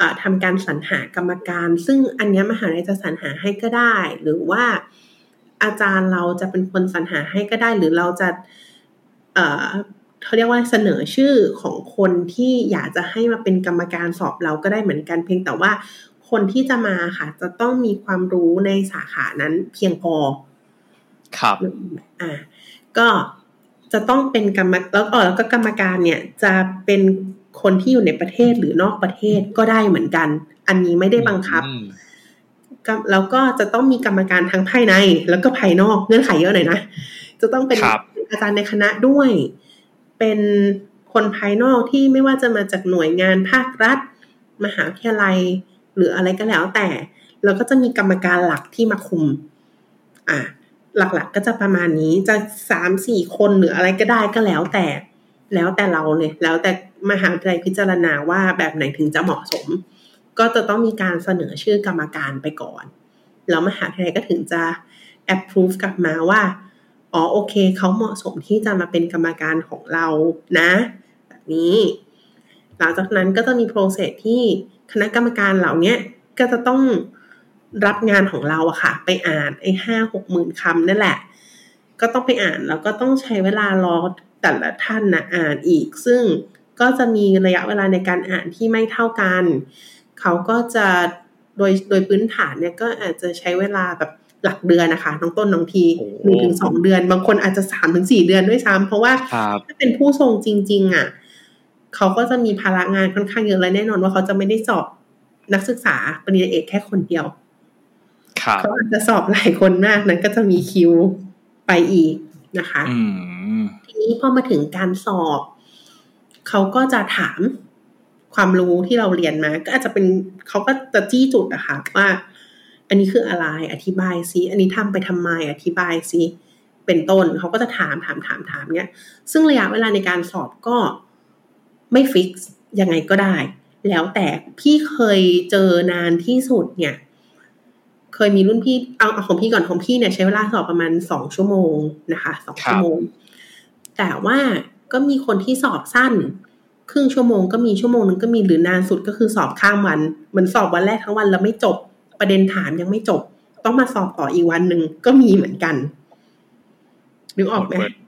อ่าทำการสรรหากรรมการ ซึ่งอันนี้มหาวิทยาลัยจะสรรหาให้ก็ได้ หรือว่าอาจารย์เราจะเป็นคนสรรหาให้ก็ได้ หรือเราจะเขาเรียกว่าเสนอชื่อของคนที่อยากจะให้มาเป็นกรรมการสอบเราก็ได้เหมือนกันเพียงแต่ว่า คนที่จะมาค่ะ จะต้องมีความรู้ในสาขานั้นเพียงพอ ครับ อ่า ก็จะต้องเป็นกรรมแล้วก็แล้วก็กรรมการเนี่ย จะเป็นคนที่อยู่ในประเทศหรือนอกประเทศก็ได้เหมือนกัน อันนี้ไม่ได้บังคับอืมก็แล้วก็จะต้องมีกรรมการทั้งภายใน แล้วก็ภายนอกเงื่อนไขเยอะหน่อยนะ จะต้องเป็นครับอาจารย์ในคณะด้วย เป็นคนภายนอกที่ไม่ว่าจะมาจากหน่วยงานภาครัฐ มหาวิทยาลัย หรืออะไรก็แล้วแต่แล้วก็จะมีกรรมการหลักที่มาคุม อะ หลักๆก็จะประมาณนี้จะสามสี่คนหรืออะไรก็ได้ก็แล้วแต่ แล้วแต่เราเลยแล้วแต่มหาวิทยาลัยพิจารณาว่าแบบไหนถึงจะเหมาะสม ก็จะต้องมีการเสนอชื่อกรรมการไปก่อน แล้วมหาวิทยาลัยก็ถึงจะ approve กลับมาว่าอ๋อโอเคเขาเหมาะสมที่จะมาเป็นกรรมการของเรานะ แบบนี้ หลังจากนั้นก็จะมี process ที่ คณะกรรมการเหล่าเนี้ยก็จะต้องรับงานของเราอะค่ะ ไปอ่านไอ้ห้าหกหมื่นคำนั่นแหละ ก็ต้องไปอ่านแล้วก็ต้องใช้เวลารอแต่ละท่านนะอ่านอีก ซึ่งก็จะมีระยะเวลาในการอ่านที่ไม่เท่ากัน เขาก็จะโดยโดยพื้นฐานเนี่ยก็อาจจะใช้เวลาแบบหลักเดือนนะคะน้องต้นน้องทีโอ้หนึ่งถึงสองเดือน บางคนอาจจะสามถึงสี่เดือนด้วยซ้ำเพราะว่าครับถ้าเป็นผู้ทรงจริง ๆอะ เขาก็จะมีภาระงานค่อนข้างเยอะและแน่นอนว่าเขาจะไม่ได้สอบนักศึกษาปริญญาเอกแค่คนเดียวครับเขาอาจจะสอบหลายคนมากนั้นก็จะมีคิวไปอีกนะคะอืมทีนี้พอมาถึงการสอบ เขาก็จะถามความรู้ที่เราเรียนมา ก็อาจจะเป็นเขาก็จะจี้จุดอะค่ะว่า อันนี้คืออะไรอธิบายซิอันนี้ทำไปทำไมอธิบายซิเป็นต้นเขาก็จะถามถามถามถามเนี่ยซึ่งระยะเวลาในการสอบก็ ไม่ฟิกซ์ยังไงก็ได้ แล้วแต่พี่เคยเจอนานที่สุดเนี่ย เคยมีรุ่นพี่เอาเอาของพี่ก่อนของพี่เนี่ยใช้เวลาสอบประมาณสองชั่วโมงนะคะสองชั่วโมง แต่ว่าก็มีคนที่สอบสั้น ครึ่งชั่วโมงก็มีชั่วโมงนึงก็มีหรือนานสุดก็คือสอบข้ามวันเหมือนสอบวันแรกทั้งวันแล้วไม่จบ ประเด็นถามยังไม่จบ ต้องมาสอบต่ออีกวันหนึ่งก็มีเหมือนกันนึกออกไหมออกครับ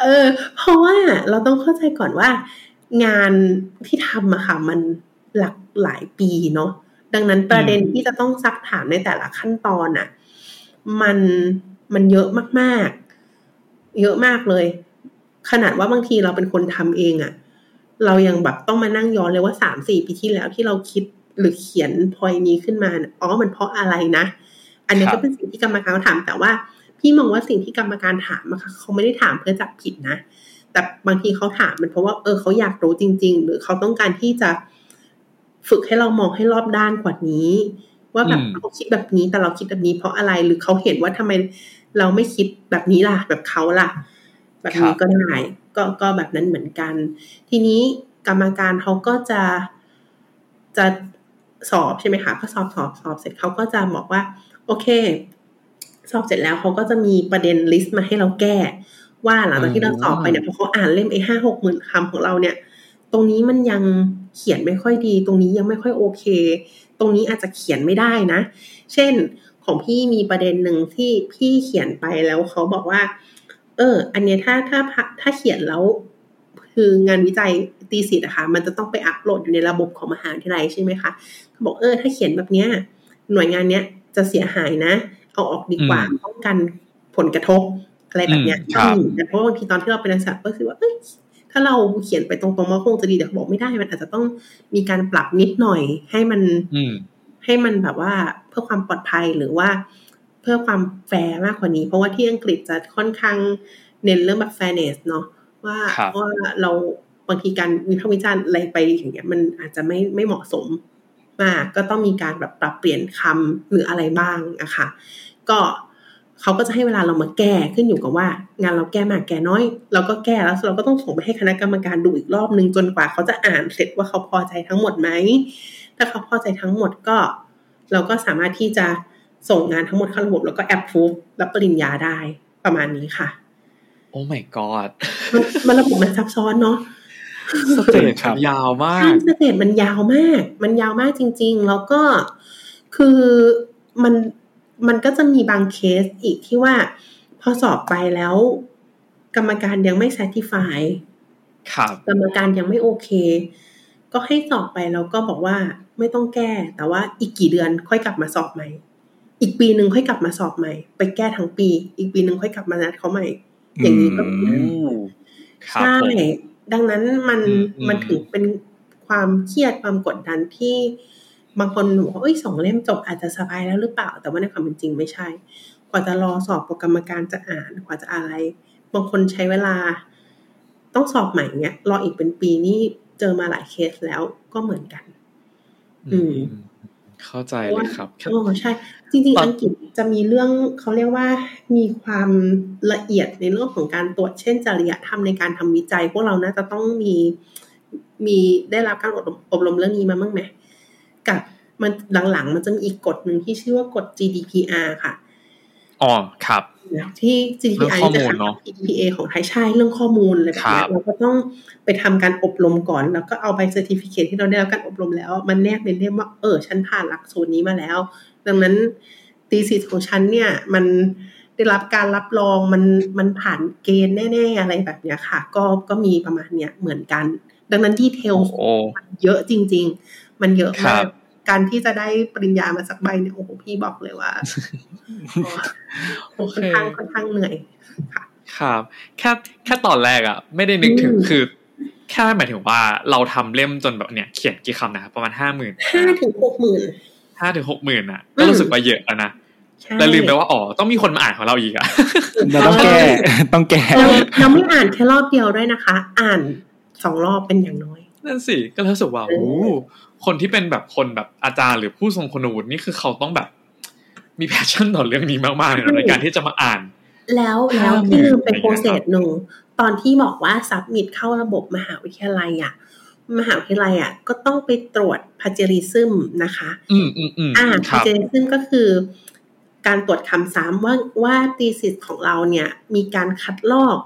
เออ เพราะว่าเราต้องเข้าใจก่อนว่า งานที่ทำอะค่ะ มันหลักหลายปีเนาะดังนั้นประเด็นอืมที่จะต้องซักถามในแต่ละขั้นตอนอะมันมันเยอะมากๆ เยอะมากเลย ขนาดว่าบางทีเราเป็นคนทำเองอะเรายังแบบต้องมานั่งย้อนเลยว่าสามสี่ปีที่แล้วที่เราคิดหรือเขียนพอยนี้ขึ้นมาเนี่ยอ๋อ มันเพราะอะไรนะ อันนี้ครัก็บเป็นสิ่งที่กรรมการเขาถามแต่ว่า พี่มองว่าสิ่งที่กรรมการถามอะค่ะเขาไม่ได้ถามเพื่อจับผิดนะ แต่บางทีเขาถามมันเพราะว่าเออเขาอยากรู้จริง ๆ หรือเขาต้องการที่จะฝึกให้เรามองให้รอบด้านกว่านี้ ว่าแบบอืมเขาคิดแบบนี้แต่เราคิดแบบนี้เพราะอะไรหรือเขาเห็นว่าทำไมเราไม่คิดแบบนี้ล่ะ แบบเขาล่ะ แบบนี้ก็ได้ก็ก็แบบนั้นเหมือนกัน ทีนี้กรรมการเขาก็จะจะสอบใช่ไหมคะก็สอบสอบสอบเสร็จเขาก็จะบอกว่า โอเค สอบเสร็จแล้วเขาก็จะมีประเด็นลิสต์มาให้เราแก้ ว่าหลังจากที่เราสอบไปเนี่ยพอเขาอ่านเล่มไอ้ห้าหกหมื่นคำของเราเนี่ย ตรงนี้มันยังเขียนไม่ค่อยดี ตรงนี้ยังไม่ค่อยโอเค ตรงนี้อาจจะเขียนไม่ได้นะ เช่นของพี่มีประเด็นหนึ่งที่พี่เขียนไปแล้วเขาบอกว่า เออ อันเนี้ยถ้าถ้าถ้าเขียนแล้วคืองานวิจัยตีสิทธ์อะค่ะมันจะต้องไปอัปโหลดอยู่ในระบบของมหาวิทยาลัยใช่ไหมคะเขาบอกเออถ้าเขียนแบบเนี้ยหน่วยงานเนี้ยจะเสียหายนะ เอาออกดีกว่าอืมป้องกันผลกระทบอะไรแบบเนี้ยอืมครับอืมแต่เพราะว่าบางทีตอนที่เราเป็นนักศึกษาก็คือว่าเอ้ยถ้าเราเขียนไปตรงๆมันคงจะดีแต่เขาบอกไม่ได้มันอาจจะต้องมีการปรับนิดหน่อย ให้มันอืมให้มันแบบว่าเพื่อความปลอดภัยหรือว่า เพื่อความแฟร์มากกว่านี้ เพราะว่าที่อังกฤษจะค่อนข้างเน้นเรื่องแบบ fairness เนาะว่าครับว่าเราบางทีการวิพากษ์วิจารณ์อะไรไปอย่างเงี้ยมันอาจจะไม่ไม่เหมาะสม มาก ก็ต้องมีการแบบปรับเปลี่ยนคำหรืออะไรบ้างอะค่ะก็เขาก็จะให้เวลาเรามาแก้ขึ้นอยู่กับว่า งานเราแก้มากแก้น้อย เราก็แก้แล้วเราก็ต้องส่งไปให้คณะกรรมการดูอีกรอบนึงจนกว่าเขาจะอ่านเสร็จว่าเขาพอใจทั้งหมดไหมถ้าเขาพอใจทั้งหมดก็ เราก็สามารถที่จะส่งงานทั้งหมดเข้าระบบแล้วก็แอปพูฟรับปริญญาได้ประมาณนี้ค่ะ โอ้ my god มันมันระบบมันซับซ้อนเนาะ stage ครับยาวมากใช่ stage มันยาวมาก มันยาวมากจริง ๆ แล้วก็คือมันมันก็จะมีบางเคสอีกที่ว่า พอสอบไปแล้ว กรรมการยังไม่ satisfy ครับกรรมการยังไม่โอเค ก็ให้สอบไปแล้วก็บอกว่าไม่ต้องแก้ แต่ว่าอีกกี่เดือนค่อยกลับมาสอบใหม่ อีกปีหนึ่งค่อยกลับมาสอบใหม่ ไปแก้ทั้งปี อีกปีหนึ่งค่อยกลับมานัดเขาใหม่ อย่างนี้ก็มีอืมครับใช่ผม ดังนั้นมันอืมอืมมันถึงเป็นความเครียดความกดดันที่บางคนบอกว่าเอ้ยสองเล่มจบอาจจะสบายแล้วหรือเปล่า แต่ว่าในความเป็นจริงไม่ใช่ กว่าจะรอสอบโปรแกรมการจะอ่านกว่าจะอะไร บางคนใช้เวลา ต้องสอบใหม่เนี้ยรออีกเป็นปีนี่เจอมาหลายเคสแล้วก็เหมือนกัน อืม เข้าใจเลยครับแค่โอ้ใช่ จริงตอนๆอังกฤษจะมีเรื่องเขาเรียกว่ามีความละเอียดในเรื่องของการตรวจเช่นจริยธรรมในการทำวิจัย พวกเราน่าจะต้องมีมีได้รับการอบรมอบรมเรื่องนี้มาบ้างไหมกับมันหลังๆ มันจะมีอีกกฎหนึ่งที่ชื่อว่ากฎ GDPR ค่ะอ๋อครับ ที่เรื่ GDPR องข้อจะมูลขัดเนอะกับ PDPA ของไทยใช่เรื่องข้อมูลอะไรแบบเนี้ครัยบเราก็ต้องไปทำการอบรมก่อน แล้วก็เอาใบเซอร์ติฟิเคที่เราได้รับการอบรมแล้ว มันแนบในเล่มว่าเออฉันผ่านหลักสูตรนี้มาแล้ว ดังนั้นตีสิทธิ์ของฉันเนี่ย มันได้รับการรับรองมันมันผ่านเกณฑ์แน่ ๆ อะไรแบบเนี้ยค่ะ ก็ก็มีประมาณเนี้ยเหมือนกัน ดังนั้นดีเทลโอ้มันเยอะจริง ๆ มันเยอะครัมากบ การที่จะได้ปริญญามาสักใบเนี่ยโอ้โหพี่บอกเลยว่าโอเคค่อนข้างค่อนข้างเหนื่อยค่ะครับ แค่แค่ตอนแรกอะไม่ได้นึกถึงอืมคือ แค่หมายถึงว่าเราทำเล่มจนแบบเนี่ยเขียนกี่คำนะครับประมาณห้าหมื่นห้าถึงหกหมื่นห้าถึงหกหมื่นอะอืก็มรู้สึกว่าเยอะแล้วนะใช่แล้วลืมไปว่าอ๋อต้องมีคนมาอ่านของเราอีกอะเราต้องแก้ต้องแก้เราเราไม่อ่านแค่รอบเดียวด้วยนะคะ อ่านสองรอบเป็นอย่างน้อย นั่นสิก็รู้สึกว่าเออโอ้คนที่เป็นแบบคนแบบอาจารย์หรือผู้ทรงคุณวุฒินี่คือเขาต้องแบบ มี passion ต่อเรื่องนี้มากๆเลยนะในการที่จะมาอ่าน แล้วแล้วห้าหมื่นที่ลืมไปอะไรอย่างโปรเงี้ย processหนึ่งตอนที่บอกว่า submit เข้าระบบมหาวิทยาลัยอะมหาวิทยาลัยอะก็ต้องไปตรวจ plagiarism นะคะ อืมอืมอืมอ่าคพารับเจริซึมก็คือ การตรวจคำซ้ำว่าว่าตีสิทธ์ของเราเนี่ย มีการคัดลอก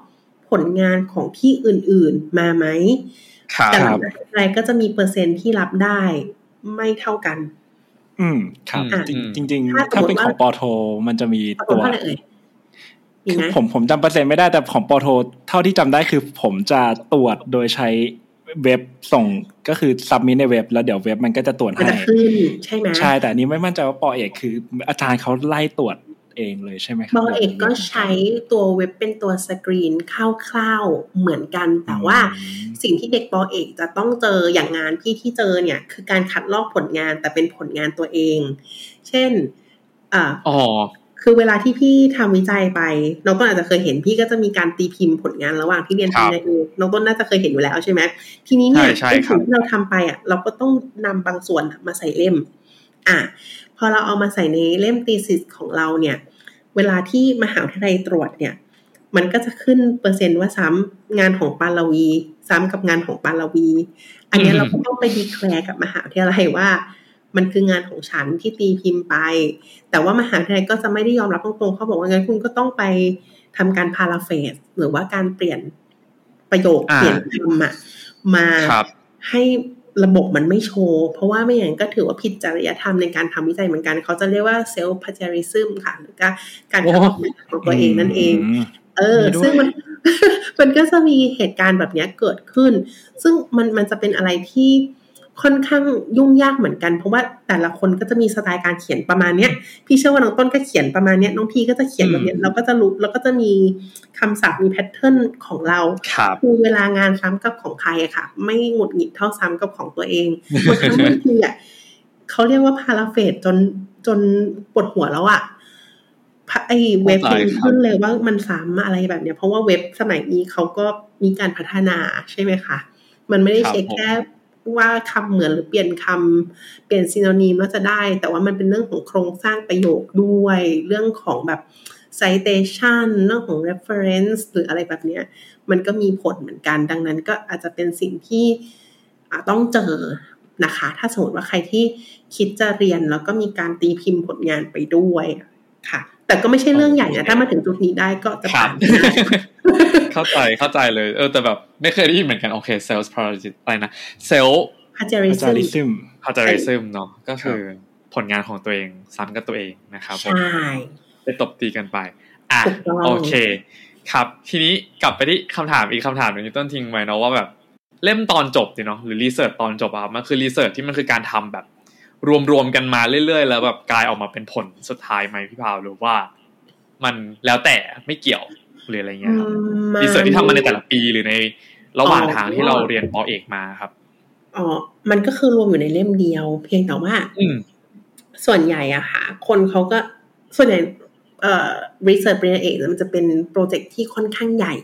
ผลงานของที่อื่นๆมาไหมครับ แต่ละมหาวิทยาลัยก็จะมีเปอร์เซ็นต์ที่รับได้ไม่เท่ากัน อืมครับอะจริงจริงถ้าๆถ้าเป็นสมมุติว่าของปอโท มันจะมีเอาตัวเท่าไหร่เอ่ยมีคือไหมผมผมจำเปอร์เซ็นต์ไม่ได้แต่ของปอโท เท่าที่จำได้คือผมจะตรวจโดยใช้เว็บส่งก็คือซับมิ t ในเว็บแล้วเดี๋ยวเว็บมันก็จะตรวจมันให้จะขึ้นใช่ไหมใช่แต่อันนี้ไม่มั่นใจว่าปอเอกคือ อาจารย์เขาไล่ตรวจ เองเลยใช่ไหมครับบอเอกก็ใช้ตัวเว็บเป็นตัวสกรีนคร่าวๆเหมือนกัน แต่ว่าอืมสิ่งที่เด็กปอเอกจะต้องเจออย่างงานพี่ที่เจอเนี่ยคือการคัดลอกผลงานแต่เป็นผลงานตัวเอง เช่นอ่าอ๋อคือเวลาที่พี่ทำวิจัยไปน้องต้นอาจจะเคยเห็นพี่ก็จะมีการตีพิมพ์ผลงานระหว่างที่เรียนครัปบริญญาเอกน้องต้นน่าจะเคยเห็นอยู่แล้วใช่ไหมทีนี้เนี่ยใช่ใช่ไอ้ครัสิ่บงที่เราทำไปอะ เราก็ต้องนำบางส่วนมาใส่เล่ม อะ พอเราเอามาใส่ในเล่มตีสิสของเราเนี่ย เวลาที่มหาวิทยาลัยตรวจเนี่ย มันก็จะขึ้นเปอร์เซ็นต์ว่าซ้ำงานของปาลวี ซ้ำกับงานของปาลวี อันเนี้ยอืมเราก็ต้องไปดีแคลร์กับมหาวิทยาลัยว่ามันคืองานของฉันที่ตีพิมพ์ไป แต่ว่ามหาวิทยาลัยก็จะไม่ได้ยอมรับตรงๆเขาบอกว่างั้นคุณก็ต้องไปทำการพาราเฟสหรือว่าการเปลี่ยนประโยคอ่าเปลี่ยนคำอะมาครับให้ ระบบมันไม่โชว์เพราะว่าไม่อย่างนั้นก็ถือว่าผิดจริยธรรมในการทำวิจัยเหมือนกัน เขาจะเรียกว่าเซลฟ์พาจาริซึมค่ะหรือการการโอ้ทำของตัวเองนั่นเองมเออมีด้วยซึ่งมันมันก็จะมีเหตุการณ์แบบเนี้ยเกิดขึ้น ซึ่งมันมันจะเป็นอะไรที่ ค่อนข้างยุ่งยากเหมือนกัน เพราะว่าแต่ละคนก็จะมีสไตล์การเขียนประมาณเนี้ย พี่เชื่อว่าน้องต้นก็เขียนประมาณเนี้ยน้องพีก็จะเขียนแบบเนี้ยเราก็จะรู้เราก็จะมีคำศัพท์มีแพทเทิร์นของเราครับคือเวลางานซ้ำกับของใครอะค่ะ ไม่หงุดหงิดเท่าซ้ำกับของตัวเองบางครั้งบางทีอะเขาเรียกว่าพาราเฟสจนจนปวดหัวแล้วอะพะไอเว็บเข้าใจมันครับขึ้นเลยว่ามันซ้ำอะไรแบบเนี้ยเพราะว่าเว็บสมัยนี้เขาก็มีการพัฒนาใช่ไหมคะมันไม่ได้ครับเช็คผมแค่ ว่าคำเหมือนหรือเปลี่ยนคำเปลี่ยนซีโนนีมแล้วจะได้ แต่ว่ามันเป็นเรื่องของโครงสร้างประโยคด้วย เรื่องของแบบ citation เรื่องของ reference หรืออะไรแบบเนี้ยมันก็มีผลเหมือนกัน ดังนั้นก็อาจจะเป็นสิ่งที่ต้องเจอนะคะ ถ้าสมมติว่าใครที่คิดจะเรียนแล้วก็มีการตีพิมพ์ผลงานไปด้วยค่ะ แต่ก็ไม่ใช่เรื่องใหญ่นะถ้ามาถึงจุดนี้ได้ก็จะครัผ่าบนได้เข้าใจเข้าใจเลย เออแต่แบบไม่เคยได้ยินเหมือนกันโอเค sales paralysis อะไรนะ sales พาเจริอาจารย์ลิซึซึมม plagiarism เนาะก็คือผลงานของตัวเองซ้ำกับตัวเองนะครับผมใช่ไปตบตีกันไป อะถูกต้องโอเค ครับ ทีนี้กลับไปที่คำถามอีกคำถามหนึ่งที่ต้นทิ้งไว้เนาะว่าแบบเล่มตอนจบดิเนาะหรือรีเสิร์ชตอนจบอะครับมันคือรีเสิร์ชที่มันคือการทำแบบ รวมๆกันมาเรื่อยๆ แล้วแบบกลายออกมาเป็นผลสุดท้ายไหมพี่พาวหรือว่า มันแล้วแต่ไม่เกี่ยวหรืออะไรเงี้ยครับมารีเสิร์ชที่ทำมาในแต่ละปีหรือในระหว่างทางที่เราเรียนปอเอกมาครับอ๋อมันก็คือรวมอยู่ในเล่มเดียว เพียงแต่ว่าอืมส่วนใหญ่อะค่ะ คนเขาก็ส่วนใหญ่เอ่อ research ปริญญาเอกมันจะเป็นโปรเจกต์ที่ค่อนข้างใหญ่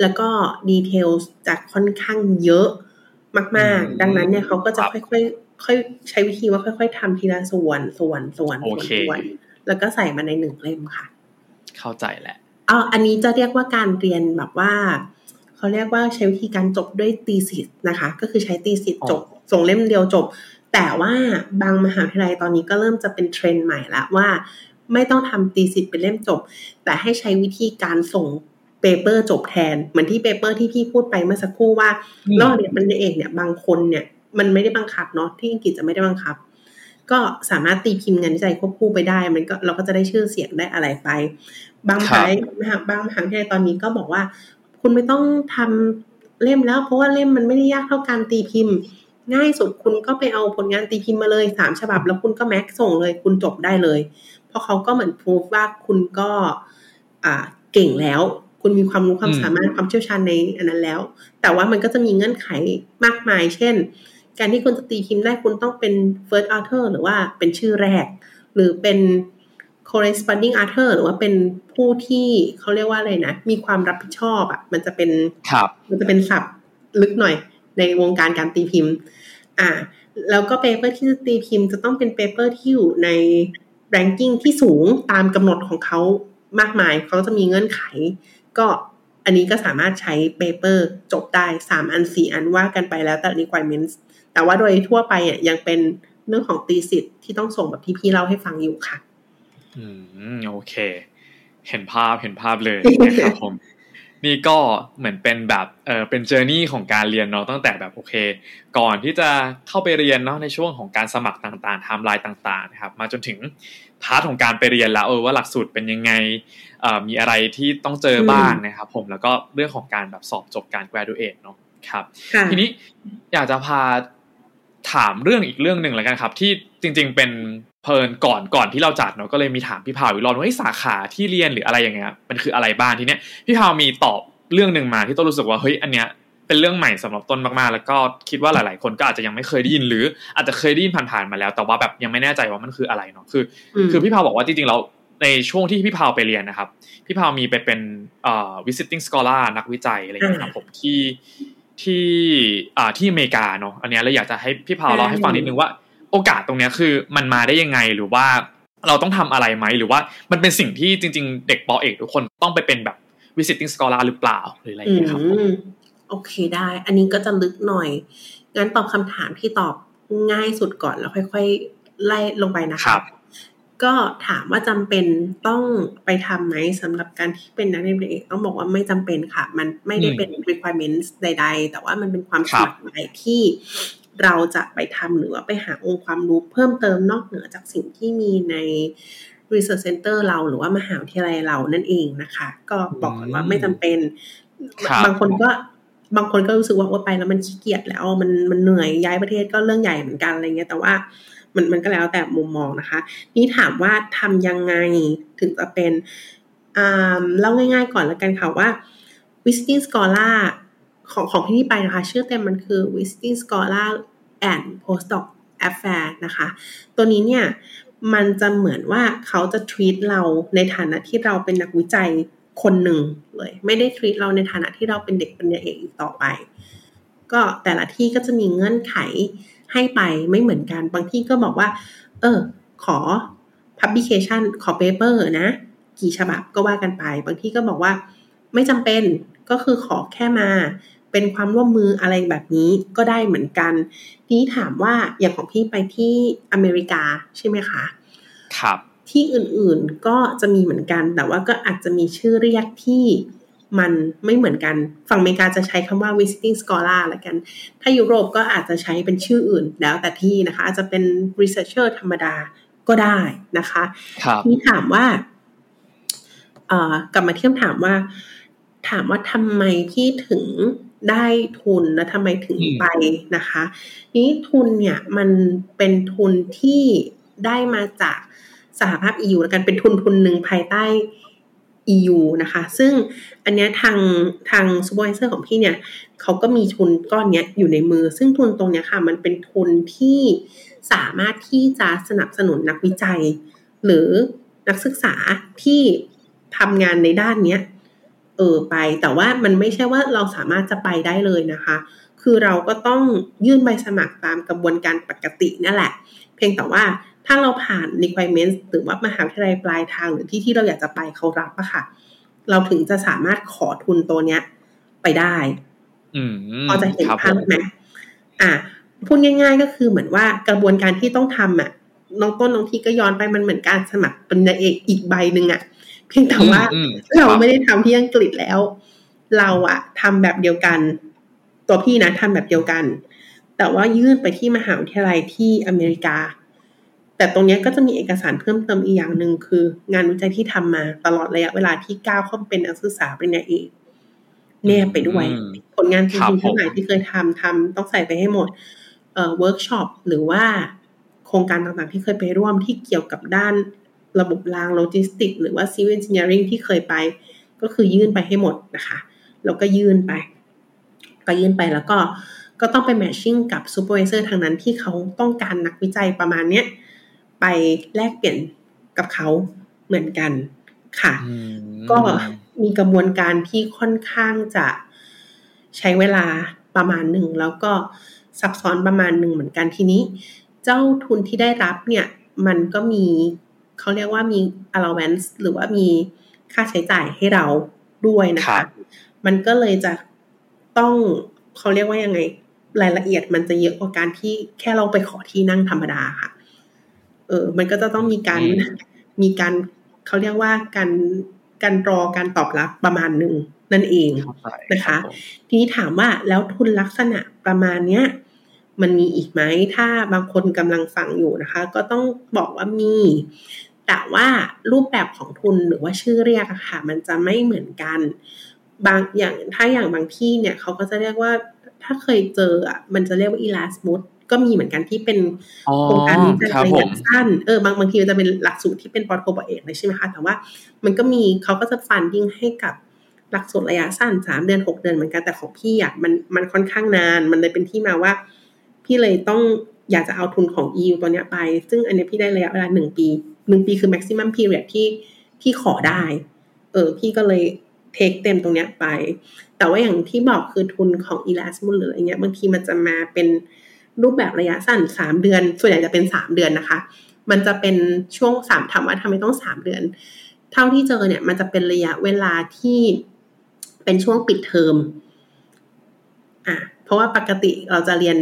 แล้วก็ดีเทลจะค่อนข้างเยอะมากอืมๆดังนั้นเนี่ยเขาก็จะครับค่อยๆ ค่อยใช้วิธีว่าค่อย ๆทำทีละส่วนส่วนส่วนโอส่วนเคส่วน แล้วก็ใส่มาในหนึ่งเล่มค่ะ เข้าใจแหละอ๋ออันนี้จะเรียกว่าการเรียนแบบว่าเขาเรียกว่าใช้วิธีการจบด้วยตีสิทธ์นะคะ ก็คือใช้ตีสิทธ์อ๋อจบ ส่งเล่มเดียวจบ แต่ว่าบางมหาวิทยาลัยตอนนี้ก็เริ่มจะเป็นเทรนด์ใหม่ละว่า ไม่ต้องทำตีสิทธ์เป็นเล่มจบ แต่ให้ใช้วิธีการส่งเปเปอร์จบแทน เหมือนที่เปเปอร์ที่พี่พูดไปเมื่อสักครู่ว่าระหว่างเรียนปริญญาเอกเนี่ยบางคนเนี่ย มันไม่ได้บังคับเนาะที่อังกฤษจะไม่ได้บังคับ ก็สามารถตีพิมพ์งานวิจัยควบคู่ไปได้ มันก็เราก็จะได้ชื่อเสียงได้อะไรไป บางมหาลัยมหาบางมหาวิทยาลัยตอนนี้ก็บอกว่า คุณไม่ต้องทำเล่มแล้ว เพราะว่าเล่มมันไม่ได้ยากเท่าการตีพิมพ์ ง่ายสุดคุณก็ไปเอาผลงานตีพิมพ์มาเลยสามฉบับ แล้วคุณก็แม็กส่งเลย คุณจบได้เลย เพราะเขาก็เหมือนพูฟว่าคุณก็อ่าเก่งแล้ว คุณมีความรู้ความอืมสามารถความเชี่ยวชาญในอันนั้นแล้ว แต่ว่ามันก็จะมีเงื่อนไขมากมาย เช่น การที่คุณจะตีพิมพ์ได้คุณต้องเป็น first author หรือว่าเป็นชื่อแรก หรือเป็น corresponding author หรือว่าเป็นผู้ที่เขาเรียกว่าอะไรนะ มีความรับผิดชอบอะ่ะ มันจะเป็นครับมันจะเป็นศัพท์ลึกหน่อยในวงการการตีพิมพ์ อ่า แล้วก็ paper ที่จะตีพิมพ์จะต้องเป็น paper ที่อยู่ใน ranking ที่สูงตามกำหนดของเขามากมาย เขาจะมีเงื่อนไข ก็อันนี้ก็สามารถใช้ paper จบได้สามอันสี่อันว่ากันไปแล้วแต่ requirements แต่ว่าโดยทั่วไปอะยังเป็นเรื่องของ thesis ที่ต้องส่งแบบที่พี่เล่าให้ฟังอยู่ค่ะ อืมโอเค เห็นภาพเห็นภาพเลยนะครับผม นี่ก็เหมือนเป็นแบบเออเป็น journey ของการเรียนเนาะตั้งแต่แบบโอเค ก่อนที่จะเข้าไปเรียนเนาะในช่วงของการสมัครต่างๆไทม์ไลน์ต่าง ๆ นะครับ มาจนถึงpart ของการไปเรียนแล้วเออว่าหลักสูตรเป็นยังไงเอ่อมีอะไรที่ต้องเจอบ้างนะครับผมแล้วก็เรื่องของการแบบสอบจบการ graduate เนาะครับค่ะทีนี้อยากจะพา ถามเรื่องอีกเรื่องหนึ่งแล้วกันครับ ที่จริง ๆ เป็นเพลินก่อนก่อนที่เราจัดเนาะก็เลยมีถามพี่พาวอีกรอบว่าเฮ้ยสาขาที่เรียนหรืออะไรอย่างเงี้ยมันคืออะไรบ้างทีเนี้ยพี่พาวมีตอบเรื่องหนึ่งมาที่ต้นรู้สึกว่าเฮ้ยอันเนี้ยเป็นเรื่องใหม่สำหรับต้นมากๆ แล้วก็คิดว่าหลาย ๆ คนก็อาจจะยังไม่เคยได้ยิน หรืออาจจะเคยได้ยินผ่านๆมาแล้ว แต่ว่าแบบยังไม่แน่ใจว่ามันคืออะไรเนาะคือมคือพี่พาวบอกว่าจริงๆแล้วในช่วงที่พี่พาวไปเรียนนะครับ พี่พาวมีไปเป็นเอ่อ visiting scholar นักวิจัยอะไรอย่างเงี้ยครับผมที่ ที่อ่าที่อเมริกาเนาะอันเนี้ยเลยอยากจะให้พี่พาวเล่าให้ฟังนิดนึงว่า โอกาสตรงเนี้ยคือมันมาได้ยังไงหรือว่าเราต้องทำอะไรไหมหรือว่ามันเป็นสิ่งที่จริง ๆ เด็กปอเอกทุกคนต้องไปเป็นแบบ visiting scholar หรือเปล่าหรืออะไรอย่างอืเงี้ยครับผมมโอเคได้ อันนี้ก็จะลึกหน่อยงั้นตอบคำถามที่ตอบง่ายสุดก่อนแล้วค่อย ๆ ไล่ลงไปนะคคะรับ ก็ถามว่าจำเป็นต้องไปทำไหมสำหรับการที่เป็นนักเรียนเอกต้องบอกว่าไม่จำเป็นค่ะ มันไม่ได้เป็น requirements ใด ๆ แต่ว่ามันเป็นความสมัครใจที่เราจะไปทำหรือว่าไปหาองค์ความรู้เพิ่มเติมนอกเหนือจากสิ่งที่มีใน research center เราหรือว่ามหาวิทยาลัยเรานั่นเองนะคะ ก็บอกก่อนว่าไม่จำเป็นครับบางคนก็บางคนก็รู้สึกว่าว่าไปแล้วมันขี้เกียจแล้วมันมันเหนื่อยย้ายประเทศก็เรื่องใหญ่เหมือนกันอะไรเงี้ยแต่ว่า มันมันก็แล้วแต่มุมมองนะคะ นี่ถามว่าทำยังไงถึงจะเป็นอ่าเล่าง่ายๆก่อนแล้วกันค่ะว่า visiting scholar ของของที่นี่ไปนะคะ ชื่อเต็มมันคือ visiting scholar and postdoc affair นะคะ ตัวนี้เนี่ย มันจะเหมือนว่าเขาจะ treat เราในฐานะที่เราเป็นนักวิจัยคนหนึ่งเลย ไม่ได้ treat เราในฐานะที่เราเป็นเด็กปริญญาเอกอีกต่อไป ก็แต่ละที่ก็จะมีเงื่อนไข ให้ไปไม่เหมือนกัน บางที่ก็บอกว่า เออ ขอ publication ขอ paper นะ กี่ฉบับก็ว่ากันไป บางที่ก็บอกว่า ไม่จำเป็นก็คือขอแค่มา เป็นความร่วมมืออะไรแบบนี้ก็ได้เหมือนกัน ทีนี้ถามว่าอย่างของพี่ไปที่อเมริกาใช่ไหมคะ ครับ ที่อื่นๆก็จะมีเหมือนกัน แต่ว่าก็อาจจะมีชื่อเรียกที่ มันไม่เหมือนกัน ฝั่งอเมริกาจะใช้คำว่า visiting scholar ละกัน ถ้ายุโรปก็อาจจะใช้เป็นชื่ออื่นแล้วแต่ที่นะคะ อาจจะเป็น researcher ธรรมดาก็ได้นะคะครับนี่ถามว่าเอ่อกลับมาเที่ยมถามว่า ถามว่าทำไมพี่ถึงได้ทุนและทำไมถึงอืมไปนะคะ นี้ทุนเนี่ยมันเป็นทุนที่ได้มาจากสหภาพ EU แล้วกันเป็นทุนทุนหนึ่งภายใต้ EU นะคะ ซึ่งอันเนี้ยทางทาง supervisor ของพี่เนี่ยเขาก็มีทุนก้อนเนี้ยอยู่ในมือ ซึ่งทุนตรงเนี้ยค่ะ มันเป็นทุนที่สามารถที่จะสนับสนุนนักวิจัย หรือนักศึกษาที่ทำงานในด้านเนี้ยเออไป แต่ว่ามันไม่ใช่ว่าเราสามารถจะไปได้เลยนะคะ คือเราก็ต้องยื่นใบสมัครตามกระบวนการปกตินั่นแหละ เพียงแต่ว่า ถ้าเราผ่าน requirements หรือว่ามหาวิทยาลัยปลายทางหรือที่ที่เราอยากจะไปเขารับอะค่ะ เราถึงจะสามารถขอทุนตัวเนี้ย ไปได้อืมพอจะเห็นครับภาพผมไหมอะพูดง่าย ๆ ก็คือเหมือนว่ากระบวนการที่ต้องทำอะน้องต้นน้องทีก็ย้อนไปมันเหมือนการสมัครปริญญาเอกอีกใบหนึ่งอะเพียงแต่ว่าอืมเราครับไม่ได้ทำที่อังกฤษแล้ว เราอะทำแบบเดียวกัน ตัวพี่นะทำแบบเดียวกัน แต่ว่ายื่นไปที่มหาวิทยาลัยที่อเมริกา แต่ตรงนี้ก็จะมีเอกสารเพิ่มเติมอีกอย่างหนึ่งคือ งานวิจัยที่ทำมาตลอดระยะเวลาที่ก้าวเข้าเป็นนักศึกษาปริญญาเอกแนบไปด้วย ผลงานจริงๆทั้งหลายครับผมที่เคยทำทำต้องใส่ไปให้หมดเอ่อเวิร์กช็อปหรือว่าโครงการต่างๆที่เคยไปร่วมที่เกี่ยวกับด้านระบบรางโลจิสติก หรือว่า Civil Engineering ที่เคยไป ก็คือยื่นไปให้หมดนะคะแล้วก็ยื่นไป ก็ยื่นไปแล้วก็ก็ต้องไป matching กับ supervisor ทางนั้นที่เขาต้องการนักวิจัยประมาณเนี้ย ไปแลกเปลี่ยนกับเขาเหมือนกันค่ะอืมก็มีกระบวนการที่ค่อนข้างจะใช้เวลาประมาณหนึ่ง แล้วก็ซับซ้อนประมาณหนึ่งเหมือนกันทีนี้ เจ้าทุนที่ได้รับเนี่ย มันก็มีเขาเรียกว่ามี allowance หรือว่ามีค่าใช้จ่ายให้เราด้วยนะครัคะบมันก็เลยจะต้องเขาเรียกว่ายังไง รายละเอียดมันจะเยอะกว่าการที่แค่เราไปขอที่นั่งธรรมดาค่ะ เออ มันก็จะต้องมีการอืมมีการเขาเรียกว่าการการรอการตอบรับประมาณหนึ่งนั่นเองเข้าใจนะคะรับผมทีนี้ถามว่าแล้วทุนลักษณะประมาณเนี้ยมันมีอีกไหมถ้าบางคนกำลังฟังอยู่นะคะ ก็ต้องบอกว่ามี แต่ว่ารูปแบบของทุนหรือว่าชื่อเรียกอะค่ะ มันจะไม่เหมือนกัน บางอย่างถ้าอย่างบางที่เนี่ยเขาก็จะเรียกว่าถ้าเคยเจออะมันจะเรียกว่า Erasmus ก็มีเหมือนกันที่เป็นอ๋อโครงการวิจัยครับระผยะมสั้นเออบางบางทีมันจะเป็นหลักสูตรที่เป็นปอโทปอเอกเลยใช่ไหมคะแต่ว่ามันก็มีเขาก็จะฟันดิ้งให้กับหลักสูตรระยะสั้นสามเดือนหกเดือนเหมือนกันแต่ของพี่อะมันมันค่อนข้างนาน มันเลยเป็นที่มาว่า พี่เลยต้องอยากจะเอาทุนของ EU ตัวเนี้ยไป ซึ่งอันเนี้ยพี่ได้ระยะเวลาหนึ่งปีหนึ่งปีคือ maximum period ที่ที่ขอได้ เออ พี่ก็เลยเทคเต็มตรงเนี้ยไป แต่ว่าอย่างที่บอกคือทุนของ Erasmus หรืออะไรเงี้ย บางทีมันจะมาเป็น รูปแบบระยะสั้นสามเดือน ส่วนใหญ่จะเป็นสามเดือนนะคะ มันจะเป็นช่วงสามถามว่าทำไมต้องสามเดือน เท่าที่เจอเนี่ยมันจะเป็นระยะเวลาที่เป็นช่วงปิดเทอมอะเพราะว่าปกติเราจะเรียน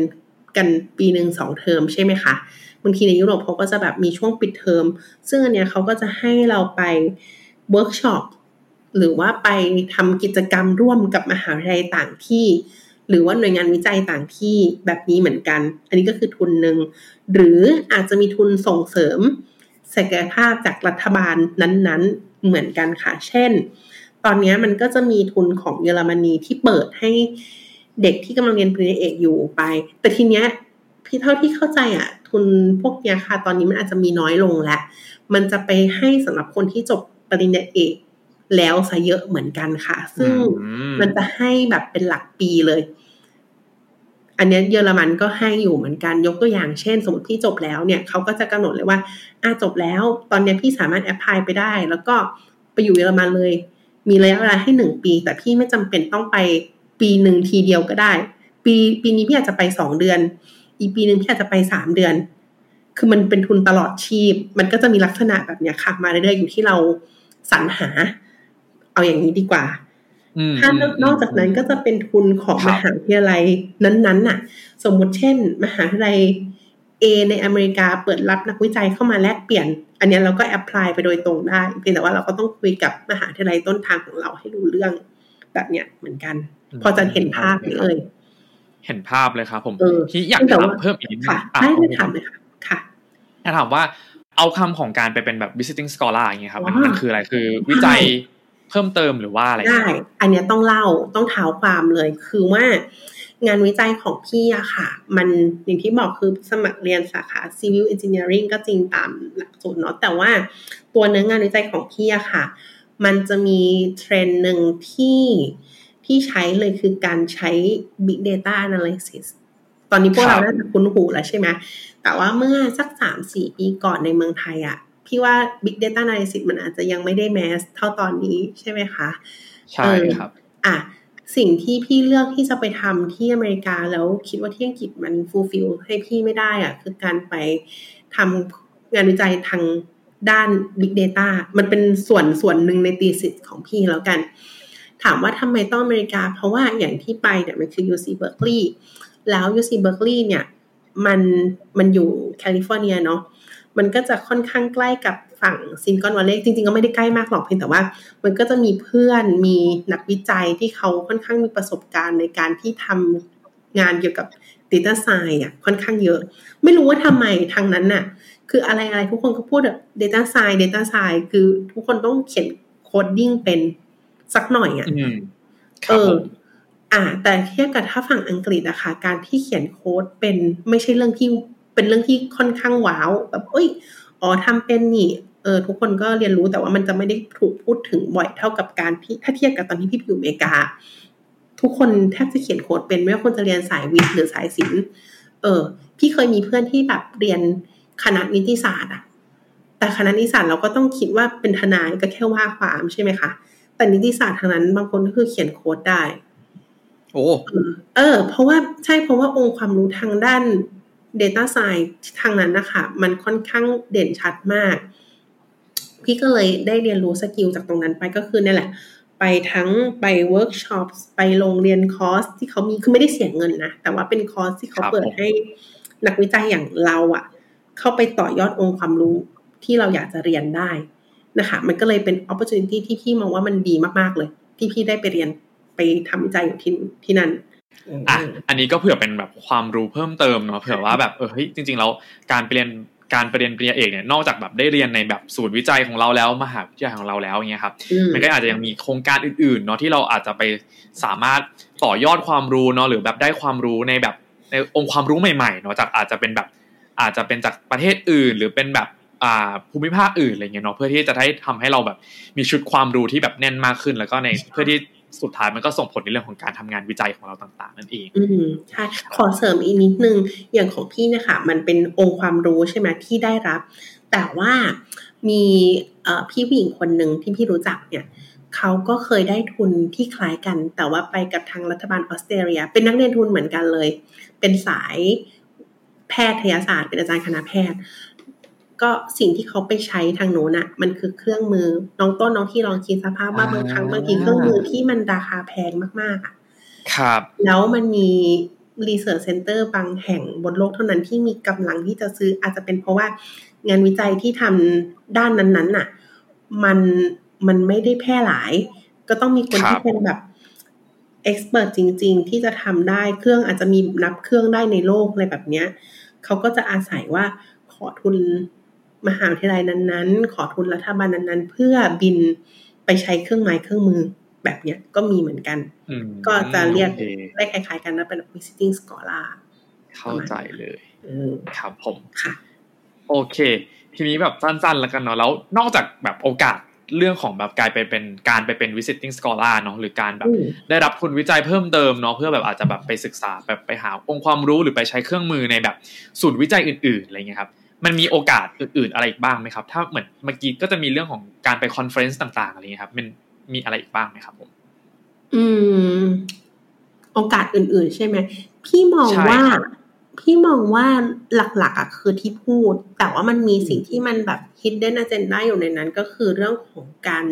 กันปีหนึ่งสองเทอมใช่ไหมคะบางทีในยุโรปเขาก็จะแบบมีช่วงปิดเทอม ซึ่งอันเนี้ยเขาก็จะให้เราไปเวิร์กช็อปหรือว่าไปทำกิจกรรมร่วมกับมหาวิทยาลัยต่างที่ หรือว่าหน่วยงานวิจัยต่างที่แบบนี้เหมือนกัน อันนี้ก็คือทุนหนึ่ง หรืออาจจะมีทุนส่งเสริมศักยภาพจากรัฐบาลนั้นๆ เหมือนกันค่ะ เช่น ตอนนี้มันก็จะมีทุนของเยอรมนีที่เปิดให้เด็กที่กำลังเรียนปริญญาเอกอยู่ไป แต่ทีเนี้ยพี่เท่าที่เข้าใจอะ ทุนพวกเนี้ยค่ะ ตอนนี้มันอาจจะมีน้อยลงแล้ว มันจะไปให้สำหรับคนที่จบปริญญาเอก แล้วซะเยอะเหมือนกันค่ะ ซึ่งอืมมันจะให้แบบเป็นหลักปีเลย อันเนี้ยเยอรมันก็ให้อยู่เหมือนกันยกตัวอย่างเช่น สมมติพี่จบแล้วเนี่ยเขาก็จะกำหนดเลยว่าอะจบแล้ว ตอนเนี้ยพี่สามารถแอพพลายไปได้ แล้วก็ไปอยู่เยอรมันเลย มีระยะเวลาให้หนึ่งปี แต่พี่ไม่จำเป็นต้องไปปีหนึ่งทีเดียวก็ได้ ปีปีนี้พี่อาจจะไปสองเดือน อีกปีหนึ่งพี่อาจจะไปสามเดือน คือมันเป็นทุนตลอดชีพ มันก็จะมีลักษณะแบบเนี้ยค่ะ มาเรื่อยๆอยู่ที่เราสรรหา เอาอย่างนี้ดีกว่าอืมถ้านอกจากนั้นก็จะเป็นทุนของครัมบหาวิทยาลัยนั้นๆน่ะ สมมุติเช่น มหาวิทยาลัย A ในอเมริกาเปิดรับนักวิจัยเข้ามาแลกเปลี่ยน อันเนี้ยเราก็แอพพลายไปโดยตรงได้ เพียงแต่ว่าเราก็ต้องคุยกับมหาวิทยาลัยต้นทางของเราให้รู้เรื่องแบบเนี้ยเหมืมือนกัน พอจะเห็นภาพไหมเอ่ยเห็นภาพเลยครับผมเออที่อยากแต่ถามว่าเพิ่มอีกนิดนึงค่ะอะได้โอได้เคถามเลยค่ะค่ะอยากถามว่าเอาคำของการไปเป็นแบบ visiting scholar อย่างเงี้ยครับมันว้าวมันคืออะไรคือวิจัย เพิ่มเติมหรือว่าอะไรได้ อันเนี้ยต้องเล่าต้องเท้าความเลย คือว่างานวิจัยของพี่อะค่ะ มันอย่างที่บอกคือสมัครเรียนสาขา Civil Engineering ก็จริงตามหลักสูตรเนาะแต่ว่าตัวเนื้องานวิจัยของพี่อะค่ะ มันจะมีเทรนหนึ่งที่ที่ใช้เลยคือการใช้ Big Data Analysis ตอนนี้พวกเราน่าจะคุ้นหูแล้วใช่ไหมแต่ว่าเมื่อสักสามสี่ปีก่อนในเมืองไทยอะ พี่ว่า Big Data Analysis มันอาจจะยังไม่ได้แมสเท่าตอนนี้ใช่ไหมคะ ใช่ครับ อะสิ่งที่พี่เลือกที่จะไปทำที่อเมริกาแล้วคิดว่าที่อังกฤษมันฟูลฟิลให้พี่ไม่ได้อะคือการไปทำงานวิจัยทางด้าน Big Data มันเป็นส่วนส่วนหนึ่งในตีสิทธิ์ของพี่แล้วกัน ถามว่าทำไมต้องอเมริกา เพราะว่าอย่างที่ไปเนี่ยมันคือ UC Berkeley แล้ว UC Berkeley เนี่ย มันมันอยู่แคลิฟอร์เนียเนาะ มันก็จะค่อนข้างใกล้กับฝั่งซิลิคอนวัลเลย์จริงๆ ก็ไม่ได้ใกล้มากหรอกเพียงแต่ว่า มันก็จะมีเพื่อนมีนักวิจัยที่เขาค่อนข้างมีประสบการณ์ในการที่ทำงานเกี่ยวกับ Data Science อะค่อนข้างเยอะ ไม่รู้ว่าทำไมทางนั้นน่ะ คืออะไรอะไรทุกคนก็พูดแบบ Data Science Data Science คือทุกคนต้องเขียน coding เป็นสักหน่อยอะอืมเอรับผมอ่า แต่เทียบกับถ้าฝั่งอังกฤษนะคะการที่เขียนโค้ดเป็นไม่ใช่เรื่องที่ เป็นเรื่องที่ค่อนข้าง wow แบบเอ้ยอ๋อทำเป็นนี่เออทุกคนก็เรียนรู้แต่ว่ามันจะไม่ได้ถูกพูดถึงบ่อยเท่ากับการที่ถ้าเทียบกับตอนที่พี่ไปอยู่อเมริกา ทุกคนแทบจะเขียนโค้ดเป็นไม่ว่าคนจะเรียนสายวิทย์หรือสายศิลป์เออ พี่เคยมีเพื่อนที่แบบเรียนคณะนิติศาสตร์อะแต่คณะนิติศาสตร์เราก็ต้องคิดว่าเป็นทนายก็แค่ว่าความใช่ไหมคะแต่นิติศาสตร์ทางนั้นบางคนก็คือเขียนโค้ดได้ โอ้เออ เพราะว่าใช่เพราะว่าองค์ความรู้ทางด้าน Data Science ทางนั้นนะคะ มันค่อนข้างเด่นชัดมาก พี่ก็เลยได้เรียนรู้ skill จากตรงนั้นไปก็คือนี่แหละ ไปทั้งไปเวิร์กช็อปไปโรงเรียนคอร์สที่เขามีคือไม่ได้เสียเงินนะ แต่ว่าเป็นคอร์สที่เขาเปิดให้ครับผมนักวิจัยอย่างเราอะเข้าไปต่อยอดองค์ความรู้ที่เราอยากจะเรียนได้นะคะมันก็เลยเป็น opportunity ที่พี่มองว่ามันดีมากๆเลย ที่พี่ได้ไปเรียนไปทำวิจัยอยู่ที่ที่นั่น อะอันนี้ก็เผื่อเป็นแบบความรู้เพิ่มเติมเนาะเผื่อว่าแบบเออเฮ้ยจริงๆแล้วการไปเรียนการไปเรียนปริญญาเอกเนี่ยนอกจากแบบได้เรียนในแบบศูนย์วิจัยของเราแล้วมหาวิทยาลัยของเราแล้วอย่างเงี้ยครับอืมมันก็อาจจะยังมีโครงการอื่นๆเนาะที่เราอาจจะไปสามารถต่อยอดความรู้เนาะหรือแบบได้ความรู้ในแบบในองค์ความรู้ใหม่ๆเนาะจากอาจจะเป็นแบบอาจจะเป็นจากประเทศอื่น หรือเป็นแบบอ่าภูมิภาคอื่นอะไรเงี้ยเนาะเพื่อที่จะได้ทำให้เราแบบมีชุดความรู้ที่แบบแน่นมากขึ้น แล้วก็ในเพื่อที่ สุดท้ายมันก็ส่งผลในเรื่องของการทำงานวิจัยของเราต่าง ๆ นั่นเอง อืมใช่ขอเสริมอีกนิดนึง อย่างของพี่นะคะ มันเป็นองค์ความรู้ใช่ไหมที่ได้รับ แต่ว่ามีพี่ผู้หญิงคนหนึ่งที่พี่รู้จักเนี่ยเขาก็เคยได้ทุนที่คล้ายกัน แต่ว่าไปกับทางรัฐบาลออสเตรเลีย เป็นนักเรียนทุนเหมือนกันเลย เป็นสายแพทยศาสตร์ เป็นอาจารย์คณะแพทย์ ก็สิ่งที่เขาไปใช้ทางโน้นอะมันคือเครื่องมือ น้องต้นน้องที่ลองคิดสภาพว่าอ่าบางครั้งบางทีเครื่องมือที่มันราคาแพงมากๆอะครับ แล้วมันมี research center บางแห่งบนโลกเท่านั้นที่มีกำลังที่จะซื้ออาจจะเป็นเพราะว่างานวิจัยที่ทำด้านนั้นๆน่ะ มันมันไม่ได้แพร่หลาย ก็ต้องมีคนครับที่เป็นแบบ expert จริง ๆ ที่จะทำได้เครื่องอาจจะมีนับเครื่องได้ในโลกอะไรแบบเนี้ยเขาก็จะอาศัยว่าขอทุน มหาวิทยาลัยนั้นๆ ขอทุนรัฐบาลนั้นๆ เพื่อบินไปใช้เครื่องไม้เครื่องมือแบบเนี้ยก็มีเหมือนกันอืมก็จะเรียกโอคได้คล้ายๆกันนะเป็น visiting scholar เข้าใจเลยเออครับผมค่ะ โอเค ทีนี้แบบสั้นๆแล้วกันเนาะแล้วนอกจากแบบโอกาสเรื่องของแบบกลายไปเป็นการไปเป็น visiting scholar เนาะหรือการแบบอืมได้รับทุนวิจัยเพิ่มเติมเนาะเพื่อแบบอาจจะแบบไปศึกษาแบบไปหาองค์ความรู้หรือไปใช้เครื่องมือในแบบศูนย์วิจัยอื่นๆอะไรเงี้ยครับ มันมีโอกาสอื่นๆอะไรอีกบ้างไหมครับ ถ้าเหมือนเมื่อกี้ก็จะมีเรื่องของการไป conference ต่าง ๆ อะไรเงี้ยครับ มันมีอะไรอีกบ้างไหมครับผมอืม โอกาสอื่น ๆ ใช่ไหมพี่มองใช่ว่าครับพี่มองว่าหลักๆอะคือที่พูด แต่ว่ามันมีสิ่งที่มันแบบ hidden agenda อยู่ในนั้นก็คือเรื่องของการ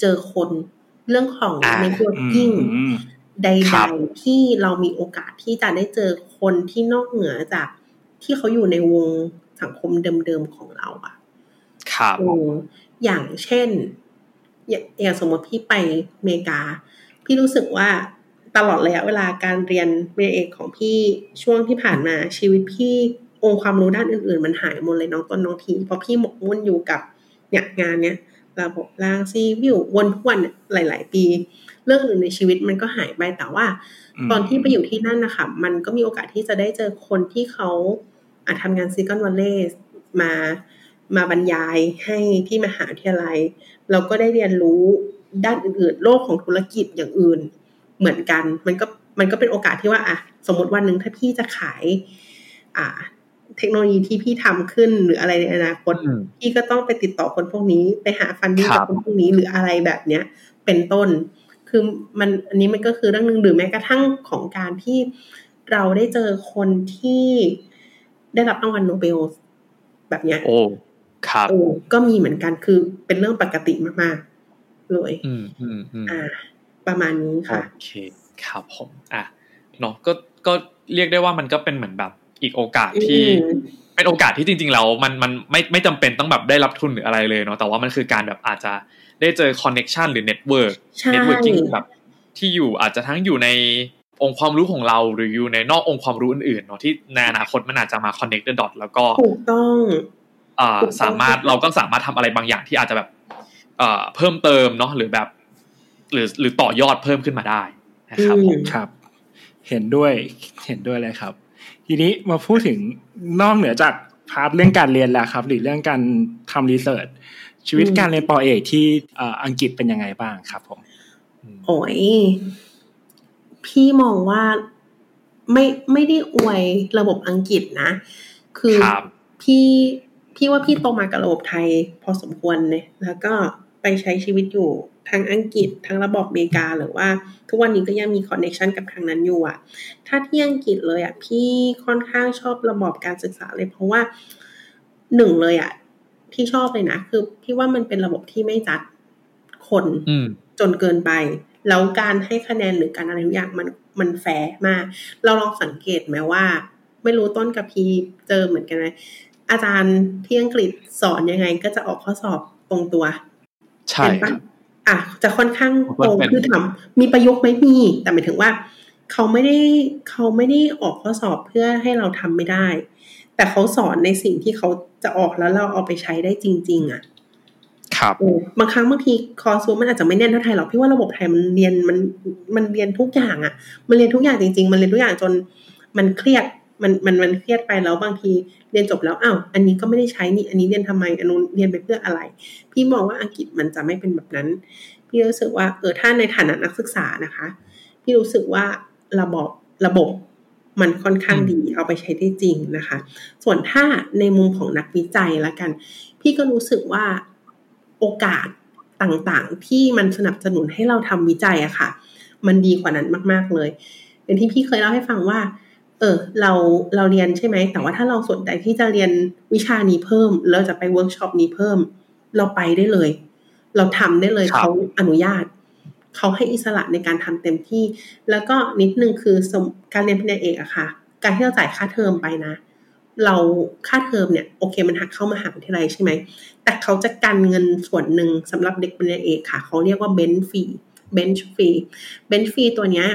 เจอคน เรื่องของอ่า networking อืมใดครับๆที่เรามีโอกาสที่จะได้เจอคนที่นอกเหนือจากที่เขาอยู่ในวง สังคมเดิมๆของเราอะครับเอออย่างเช่นอย่างอย่างสมมติพี่ไปอเมริกา พี่รู้สึกว่าตลอดระยะเวลาการเรียนปริญญาเอกของพี่ช่วงที่ผ่านมาชีวิตพี่องค์ความรู้ด้านอื่นๆ มันหายหมดเลยน้องต้นน้องทีเพราะพี่หมกมุ่นอยู่กับเนี่ยงานเนี้ยระบบรางซีวิววนทุกวันเนี่ยหลาย ๆ ปี เรื่องอื่นในชีวิตมันก็หายไปแต่ว่าอืมตอนที่ไปอยู่ที่นั่นนะคะมันก็มีโอกาสที่จะได้เจอคนที่เขาอาจ ทำงาน Silicon Valley มามาบรรยายให้ที่มหาวิทยาลัย เราก็ได้เรียนรู้ด้านอื่นๆ โลกของธุรกิจอย่างอื่น เหมือนกัน มันก็มันก็เป็นโอกาสที่ว่าอะสมมติวันหนึ่งถ้าพี่จะขาย อ่า เทคโนโลยีที่พี่ทำขึ้นหรืออะไรในอนาคตอืมพี่ก็ต้องไปติดต่อคนพวกนี้ ไปหา funding ครับกับคนพวกนี้หรืออะไรแบบเนี้ย เป็นต้น คือมันอันนี้มันก็คือเรื่องหนึ่งหรือแม้กระทั่งของการที่เราได้เจอคนที่ ได้รับรางวัลโนเบลแบบเนี้ย โอ้ ครับเออก็มีเหมือนกันคือเป็นเรื่องปกติมากๆเลยอืมอืมอืมอ่า ประมาณนี้ค่ะโอเคครับผมอะเนาะก็ก็เรียกได้ว่ามันก็เป็นเหมือนแบบอีกโอกาสที่อืมเป็นโอกาสที่จริงๆแล้วมันมันไม่ไม่จำเป็นต้องแบบได้รับทุนหรืออะไรเลยเนาะแต่ว่ามันคือการแบบอาจจะได้เจอ connection หรือ network ใช่ networking แบบที่อยู่อาจจะทั้งอยู่ใน องค์ความรู้ของเราหรืออยู่ในนอกองค์ความรู้อื่นๆเนาะที่ในอนาคตมันอาจจะมา connect the dot แล้วก็ถูกต้องอ่าถูกต้องสามารถเราก็สามารถทำอะไรบางอย่างที่อาจจะแบบเอ่อเพิ่มเติมเนาะหรือแบบ หรือหรือต่อยอดเพิ่มขึ้นมาได้นะครับผมครับ เห็นด้วยเห็นด้วยเลยครับ ทีนี้มาพูดถึงนอกเหนือจากพาร์ทเรื่องการเรียนแล้วครับ หรือเรื่องการทำรีเสิร์ชชีวิตอืมการเรียนปอเอกที่เอ่ออังกฤษเป็นยังไงบ้างครับผมโอ้ย พี่มองว่าไม่ไม่ได้อวยระบบอังกฤษนะ คือครับพี่พี่ว่าพี่โตมากับระบบไทยพอสมควรเลยแล้วก็ไปใช้ชีวิตอยู่ทางอังกฤษทางระบบอเมริกาหรือว่า ทุกวันนี้ก็ยังมีคอนเนคชันกับทางนั้นอยู่อะถ้าที่อังกฤษเลยอะพี่ค่อนข้างชอบระบบการศึกษาเลย เพราะว่าหนึ่งเลยอะที่ชอบเลยนะ คือพี่ว่ามันเป็นระบบที่ไม่จัดคนอืมจนเกินไป แล้วการให้คะแนนหรือการอะไรทุกอย่างมันมันแฟร์มาก เราลองสังเกตไหมว่า ไม่รู้ต้นกับพีเจอเหมือนกันไหมอาจารย์ที่อังกฤษสอนยังไงก็จะออกข้อสอบตรงตัว ใช่เป็นคปะรับอะจะค่อนข้างผมตว่ารงเป็นคือทำมีประยุกต์ไหมมี แต่หมายถึงว่า เขาไม่ได้เขาไม่ได้ออกข้อสอบเพื่อให้เราทำไม่ได้ แต่เขาสอนในสิ่งที่เขาจะออกแล้วเราเอาไปใช้ได้จริง ๆ อะ ครับบางครั้งบางทีคอร์สมันอาจจะไม่แน่นเท่าไทยหรอกพี่ว่าระบบไทยมันเรียนมันมันเรียนทุกอย่างอะ่ะ มันเรียนทุกอย่างจริง ๆ มันเรียนทุกอย่างจนมันเครียดมันมันมันเครียดไปแล้วบางทีเรียนจบแล้วอ้าวอันนี้ก็ไม่ได้ใช้นี่ อันนี้เรียนทำไมอันนู้นเรียนไปเพื่ออะไร พี่มองว่าอังกฤษมันจะไม่เป็นแบบนั้น พี่รู้สึกว่าเออถ้าในฐานะนักศึกษานะคะ พี่รู้สึกว่าระบบระบบมันค่อนข้างดีเอาไปใช้ได้จริงนะคะ ส่วนถ้าในมุมของนักวิจัยละกัน พี่ก็รู้สึกว่า โอกาสต่างๆ ที่มันสนับสนุนให้เราทำวิจัยอะค่ะ มันดีกว่านั้นมาก ๆเลยอย่างที่พี่เคยเล่าให้ฟังว่า เออ เราเราเรียนใช่ไหม แต่ว่าถ้าเราสนใจที่จะเรียนวิชานี้เพิ่ม เราจะไปเวิร์กช็อปนี้เพิ่ม เราไปได้เลย เราทำได้เลยครับเขาอนุญาต เขาให้อิสระในการทำเต็มที่ แล้วก็นิดนึงคือสมมติการเรียนปริญญาเอกอะค่ะ การที่เราจ่ายค่าเทอมไปนะ เราค่าเทอมเนี่ยโอเคมันหักเข้ามหาวิทยาลัยใช่ไหม แต่เขาจะกันเงินส่วนหนึ่งสำหรับเด็กปริญญาเอกค่ะ เขาเรียกว่า bench fee bench fee bench fee ตัวเนี้ย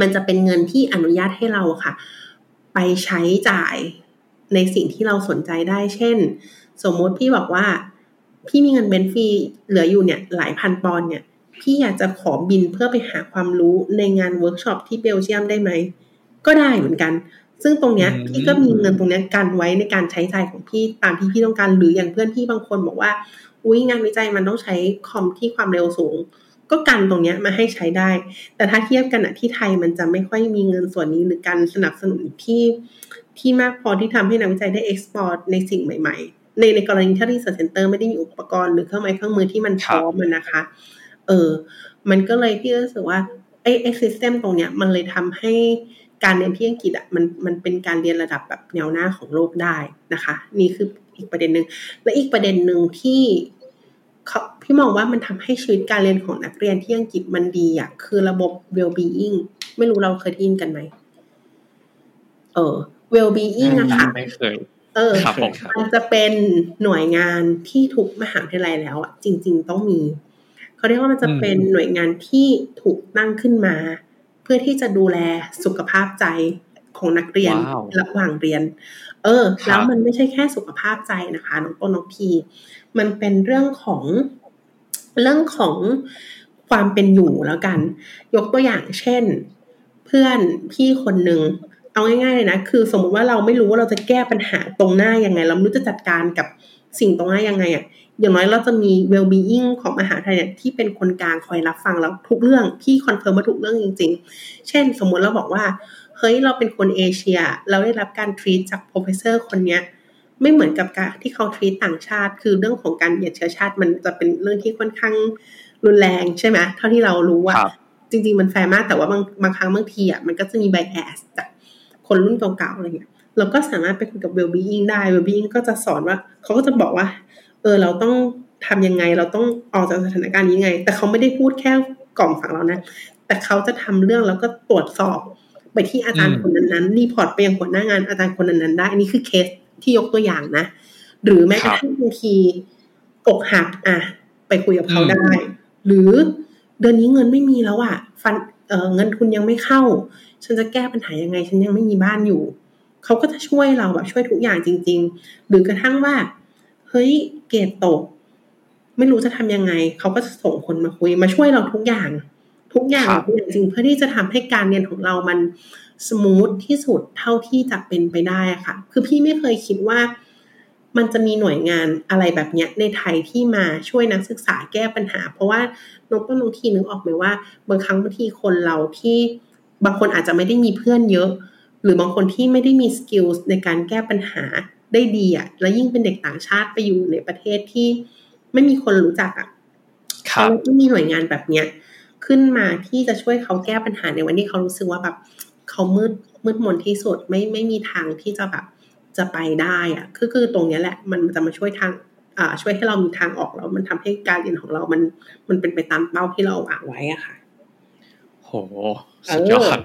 มันจะเป็นเงินที่อนุญาตให้เราค่ะ ไปใช้จ่ายในสิ่งที่เราสนใจได้ เช่น สมมติพี่บอกว่า พี่มีเงิน bench fee เหลืออยู่เนี่ยหลายพันปอนด์เนี่ย พี่อยากจะขอบินเพื่อไปหาความรู้ในงานเวิร์กช็อปที่เบลเยียมได้ไหม ก็ได้เหมือนกัน ซึ่งตรงเนี้ยอืมพี่ก็มีเงินตรงเนี้ยกันไว้ในการใช้จ่ายของพี่ตามที่พี่ต้องการหรืออย่างเพื่อนพี่บางคนบอกว่า อุ้ยงานวิจัยมันต้องใช้คอมที่ความเร็วสูง ก็กันตรงเนี้ยมาให้ใช้ได้ แต่ถ้าเทียบกันอะที่ไทยมันจะไม่ค่อยมีเงินส่วนนี้หรือการสนับสนุนที่ที่มากพอที่ทำให้นักวิจัยได้ explore ในสิ่งใหม่ ๆ ในในกรณีถ้า research center ไม่ได้มีอุปกรณ์หรือเครื่องไม้เครื่องมือที่มันพร้อมมันนะคะ เออ มันก็เลยพี่รู้สึกว่าไอ้ไอ้ system ตรงเนี้ยมันเลยทำให้ การเรียนที่อังกฤษอะมันมันเป็นการเรียนระดับแบบแนวหน้าของโลกได้นะคะ นี่คืออีกประเด็นหนึ่งและอีกประเด็นหนึ่งที่เขาพี่มองว่ามันทำให้ชีวิตการเรียนของนักเรียนที่อังกฤษมันดีอะคือระบบ well-being ไม่รู้เราเคยได้ยินกันไหมเออ well-being อะค่ะไม่เคยเออครับผมมันจะเป็นหน่วยงานที่ทุกมหาวิทยาลัยแล้วอะจริง ๆ ต้องมี เขาเรียกว่ามันจะเป็นหน่วยงานที่ถูกตั้งขึ้นมาเพื่อที่จะดูแลสุขภาพใจของนักเรียนว้าวระหว่างเรียน เออครับแล้วมันไม่ใช่แค่สุขภาพใจนะคะน้องต้นน้องพีมันเป็นเรื่องของเรื่องของความเป็นอยู่แล้วกัน ยกตัวอย่างเช่น เพื่อนพี่คนหนึ่งเอาง่ายๆเลยนะคือ สมมุติว่าเราไม่รู้ว่าเราจะแก้ปัญหาตรงหน้ายังไง เราไม่รู้จะจัดการกับสิ่งตรงนั้นยังไงอะ อย่างน้อยเราจะมี well-being ของมหาลัยเนี่ยที่เป็นคนกลางคอยรับฟังแล้วทุกเรื่องพี่ confirm ว่าทุกเรื่องจริง ๆ เช่น สมมุติเราบอกว่า เฮ้ยเราเป็นคนเอเชีย เราได้รับการ treat จาก professor คนเนี้ยไม่เหมือนกับการที่เขา treat ต่างชาติ คือเรื่องของการเหยียดเชื้อชาติ มันจะเป็นเรื่องที่ค่อนข้างรุนแรงใช่ไหมเท่าที่เรารู้ว่าครับจริง ๆ มันแฟร์มากแต่ว่าบางบางครั้งบางทีอะมันก็จะมี bias จากคนรุ่นเก่าๆอะไรเงี้ยเราก็สามารถไปคุยกับ well-being ได้ well-being ก็จะสอนว่าเขาก็จะบอกว่า เออเราต้องทำยังไง เราต้องออกจากสถานการณ์นี้ยังไง แต่เขาไม่ได้พูดแค่กล่อมฝั่งเรานะ แต่เขาจะทำเรื่องแล้วก็ตรวจสอบไปที่อาจารย์อืมคนนั้นๆ report ไปยังหัวหน้างานอาจารย์คนนั้นๆได้ อันนี้คือเคสที่ยกตัวอย่างนะ หรือแม้กระทั่งบางทีอกหักอะไปคุยกับเขาได้ หรือเดือนนี้เงินไม่มีแล้วอะ fund เออเงินทุนยังไม่เข้า ฉันจะแก้ปัญหายังไง ฉันยังไม่มีบ้านอยู่ เขาก็จะช่วยเราแบบช่วยทุกอย่างจริง ๆ หรือกระทั่งว่า เฮ้ยเกรดตก ไม่รู้จะทำยังไง เขาก็จะส่งคนมาคุยมาช่วยเราทุกอย่าง ทุกอย่างครับทุกอย่างจริงเพื่อที่จะทำให้การเรียนของเรามัน smooth ที่สุดเท่าที่จะเป็นไปได้อะค่ะ คือพี่ไม่เคยคิดว่ามันจะมีหน่วยงานอะไรแบบเนี้ยในไทยที่มาช่วยนักศึกษาแก้ปัญหา เพราะว่านกต้นนกทีนึกออกไหมว่า บางครั้งบางทีคนเราที่บางคนอาจจะไม่ได้มีเพื่อนเยอะ หรือบางคนที่ไม่ได้มี skill ในการแก้ปัญหา ได้ดีอะ แล้วยิ่งเป็นเด็กต่างชาติไปอยู่ในประเทศที่ไม่มีคนรู้จักอะครับแล้วก็มีหน่วยงานแบบเนี้ยขึ้นมาที่จะช่วยเขาแก้ปัญหาในวันที่เขารู้สึกว่าแบบเขามืดมืดมนที่สุดไม่ไม่มีทางที่จะแบบจะไปได้อะคือคือตรงเนี้ยแหละ มันจะมาช่วยทางอ่าช่วยให้เรามีทางออกแล้วมันทำให้การเรียนของเรามันมันเป็นไปตามเป้าที่เราวางไว้อะค่ะ โหสุดยอด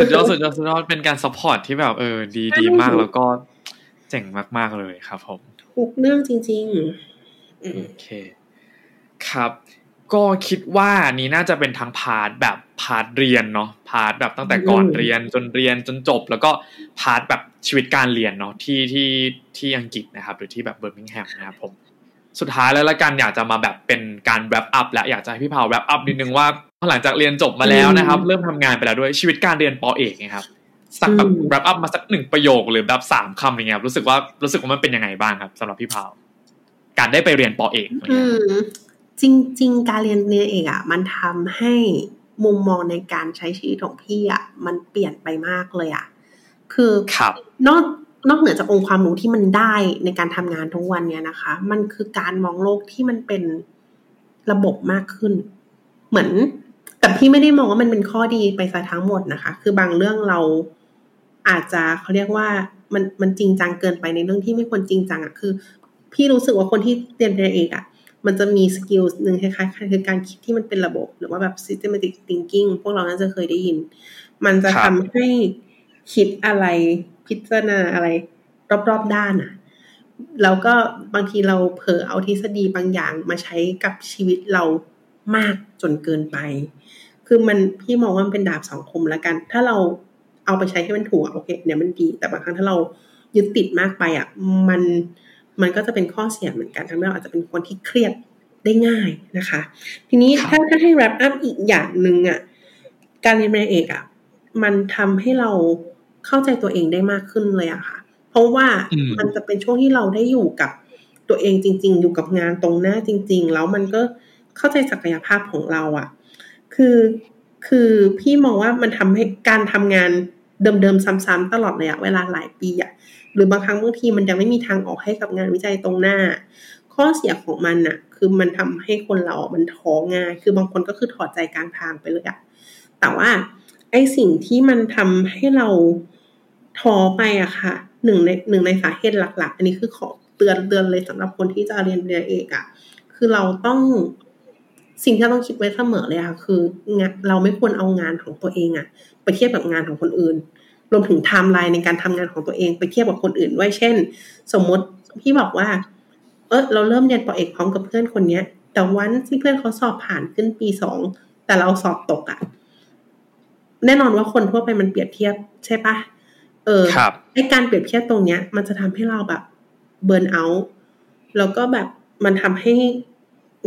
สุดยอดสุดยอดสุดยอดเป็นการ support ที่แบบเออดีใช่ดีมากแล้วก็ เจ๋งมาก ๆ เลยครับผมทุกเรื่องจริงๆอืมโอเค ครับ ก็คิดว่านี้น่าจะเป็นทาง part แบบ part เรียนเนาะ part แบบตั้งแต่ก่อนอืมเรียนจนเรียนจนจบ แล้วก็ part แบบชีวิตการเรียนเนาะที่ที่ที่อังกฤษนะครับ หรือที่แบบเบอร์มิงแฮมนะครับผมสุดท้ายแล้วละกันอยากจะมาแบบเป็นการ wrap up และอยากจะให้พี่พาว wrap up นิดนึงว่าหลังจากเรียนจบมาแล้วนะครับ เริ่มทำงานไปแล้วด้วยชีวิตการเรียนปอเอกนะครับ สักแบบอืม wrap up มาสักหนึ่งประโยคหรือแบบสามคำอะไรเงี้ยครับรู้สึกว่ารู้สึกว่ามันเป็นยังไงบ้างครับสำหรับพี่พาว การได้ไปเรียนปอเอกอะไรอืเงี้ยมจริงๆการเรียนเรียนเอกอะ มันทำให้มุมมองในการใช้ชีวิตของพี่อะมันเปลี่ยนไปมากเลยอะคือครับนอกนอกเหนือจากองค์ความรู้ที่มันได้ในการทำงานทุกวันเนี้ยนะคะ มันคือการมองโลกที่มันเป็นระบบมากขึ้น เหมือนแต่พี่ไม่ได้มองว่ามันเป็นข้อดีไปซะทั้งหมดนะคะ คือบางเรื่องเรา อาจจะเขาเรียกว่ามันมันจริงจังเกินไปในเรื่องที่ไม่ควรจริงจังอะคือ พี่รู้สึกว่าคนที่เรียนเรียนเอกอะมันจะมีสกิลหนึ่งคล้ายๆคือการคิดที่มันเป็นระบบ หรือว่าแบบ systematic thinking พวกเราน่าจะเคยได้ยิน มันจะครับทำให้คิดอะไรพิจารณาอะไร รอบๆด้านอะแล้วก็บางทีเราเผลอเอาทฤษฎีบางอย่างมาใช้กับชีวิตเรามากจนเกินไป คือมันพี่มองว่ามันเป็นดาบสองคมแล้วกัน ถ้าเรา เอาไปใช้ให้มันถูกอะโอเคเนี่ยมันดีแต่บางครั้งถ้าเรายึดติดมากไปอะมันมันก็จะเป็นข้อเสียเหมือนกันทำให้เราอาจจะเป็นคนที่เครียดได้ง่ายนะคะ ทีนี้ครับถ้าถ้าให้ wrap up อีกอย่างหนึ่งอะการเรียนปริญญาเอกอะมันทำให้เราเข้าใจตัวเองได้มากขึ้นเลยอะค่ะ เพราะว่าอืมมันจะเป็นช่วงที่เราได้อยู่กับตัวเองจริง ๆ อยู่กับงานตรงหน้าจริง ๆ แล้วมันก็เข้าใจศักยภาพของเราอะคือคือพี่มองว่ามันทำให้การทำงาน เดิมๆซ้ำๆตลอดระยอะเวลาหลายปีอะหรือบางครั้งบางทีมันยังไม่มีทางออกให้กับงานวิจัยตรงหน้า ข้อเสียของมันน่ะคือมันทำให้คนเรามันท้อง่าย คือบางคนก็คือถอดใจกลางทางไปเลยอะแต่ว่าไอสิ่งที่มันทำให้เราท้อไปอะค่ะหนึ่งในหนึ่งในสาเหตุหลัก ๆ อันนี้คือขอเตือนเตือนเลยสำหรับคนที่จะเรียนเรียนเอกอะคือเราต้อง สิ่งที่เราต้องคิดไว้เสมอเลยอะคืองานเราไม่ควรเอางานของตัวเองอะไปเทียบกับงานของคนอื่น รวมถึงไทม์ไลน์ในการทำงานของตัวเอง ไปเทียบกับคนอื่นด้วยเช่น สมมติพี่บอกว่า เออเราเริ่มเรียนปอเอกพร้อมกับเพื่อนคนเนี้ย แต่วันที่เพื่อนเขาสอบผ่านขึ้นปีสองแต่เราสอบตกอะแน่นอนว่าคนทั่วไปมันเปรียบเทียบใช่ปะเออครับไอการเปรียบเทียบตรงเนี้ย มันจะทำให้เราแบบเบิร์นเอาท์แล้วก็แบบมันทำให้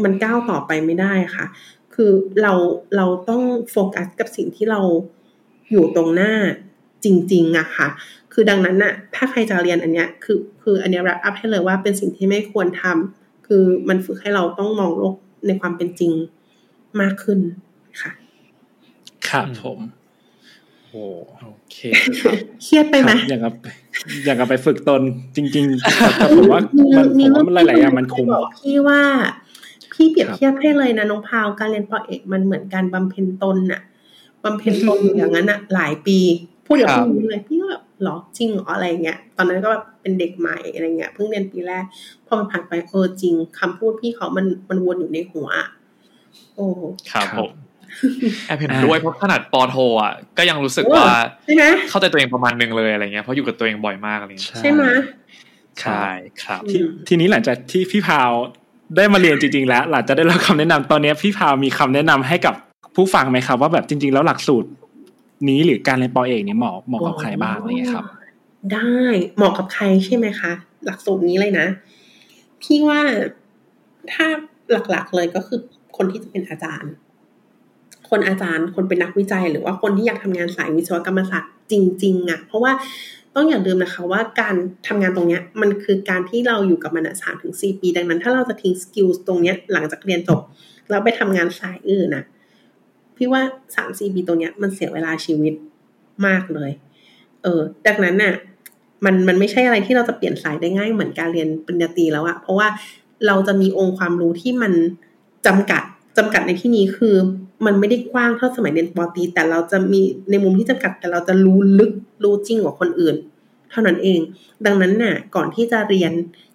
มันก้าวต่อไปไม่ได้ค่ะ คือเราเราต้องโฟกัสกับสิ่งที่เราอยู่ตรงหน้าจริงๆอะค่ะ คือดังนั้นน่ะถ้าใครจะเรียนอันเนี้ยคือคืออันเนี้ยรับอัพให้เลยว่าเป็นสิ่งที่ไม่ควรทำคือมันฝึกให้เราต้องมองโลกในความเป็นจริงมากขึ้นค่ะ ครับผมโอ้โอเคเครียดไปไหมอย่างกับอย่างกับไปฝึกตนจริงๆแต่ผมว่ามันผมว่ามันหลายๆอย่างมันคุ้มบอกพี่ว่า พี่เปรียบเทียบให้เลยนะน้องพาวการเรียนปอเอกมันเหมือนการบำเพ็ญตนน่ะบำเพ็ญตนอยู่อย่างนั้นน่ะ หลายปีพูดอย่างครับพี่เลยพี่ก็แบบหรอจริงเหรออะไรเงี้ยตอนนั้นก็แบบเป็นเด็กใหม่อะไรเงี้ยเพิ่งเรียนปีแรกพอมันผ่านไปเออจริงคำพูดพี่เขามันมันวนอยู่ในหัวอะโอ้ครับครับผมแอบเห็นอ่าด้วยเพราะขนาดปอโทอะก็ยังรู้สึกว่าใช่ไหมเข้าใจตัวเองประมาณหนึงเลยอะไรเงี้ยเพราะอยู่กับตัวเองบ่อยมากอะไรเงี้ยใช่ไหมใช่ครับอืมทีทีนี้หลังจากที่พี่พาว ได้มาเรียนจริงๆแล้วหลังจากได้รับคำแนะนำตอนนี้พี่พาวมีคำแนะนำให้กับผู้ฟังไหมครับ ว่าแบบจริง ๆ แล้วหลักสูตรนี้หรือการเรียนปอเอกเนี่ยเหมาะเหมาะกับใครบ้างอะไรเงี้ยครับ ได้เหมาะกับใครใช่ไหมคะ หลักสูตรนี้เลยนะ พี่ว่าถ้าหลักๆเลยก็คือคนที่จะเป็นอาจารย์ คนอาจารย์คนเป็นนักวิจัย หรือว่าคนที่อยากทำงานสายวิศวกรรมศาสตร์จริง ๆอะค่ะ เพราะว่า ต้องอย่าลืมนะคะว่าการทำงานตรงเนี้ยมันคือการที่เราอยู่กับมันสามถึงสี่ปี ดังนั้น ถ้าเราจะทิ้ง skill ตรงเนี้ยหลังจากเรียนจบแล้วไปทำงานสายอื่นน่ะพี่ว่าสามสี่ปีตรงเนี้ยมันเสียเวลาชีวิตมากเลย เออดังนั้นน่ะมันมันไม่ใช่อะไรที่เราจะเปลี่ยนสายได้ง่ายเหมือนการเรียนปริญญาตรีแล้วอะเพราะว่าเราจะมีองค์ความรู้ที่มันจำกัดจำกัดในที่นี้คือ มันไม่ได้กว้างเท่าสมัยเรียนปอตี แต่เราจะมีในมุมที่จำกัด แต่เราจะรู้ลึกรู้จริงกว่าคนอื่น เท่านั้นเอง ดังนั้นน่ะ ก่อนที่จะเรียน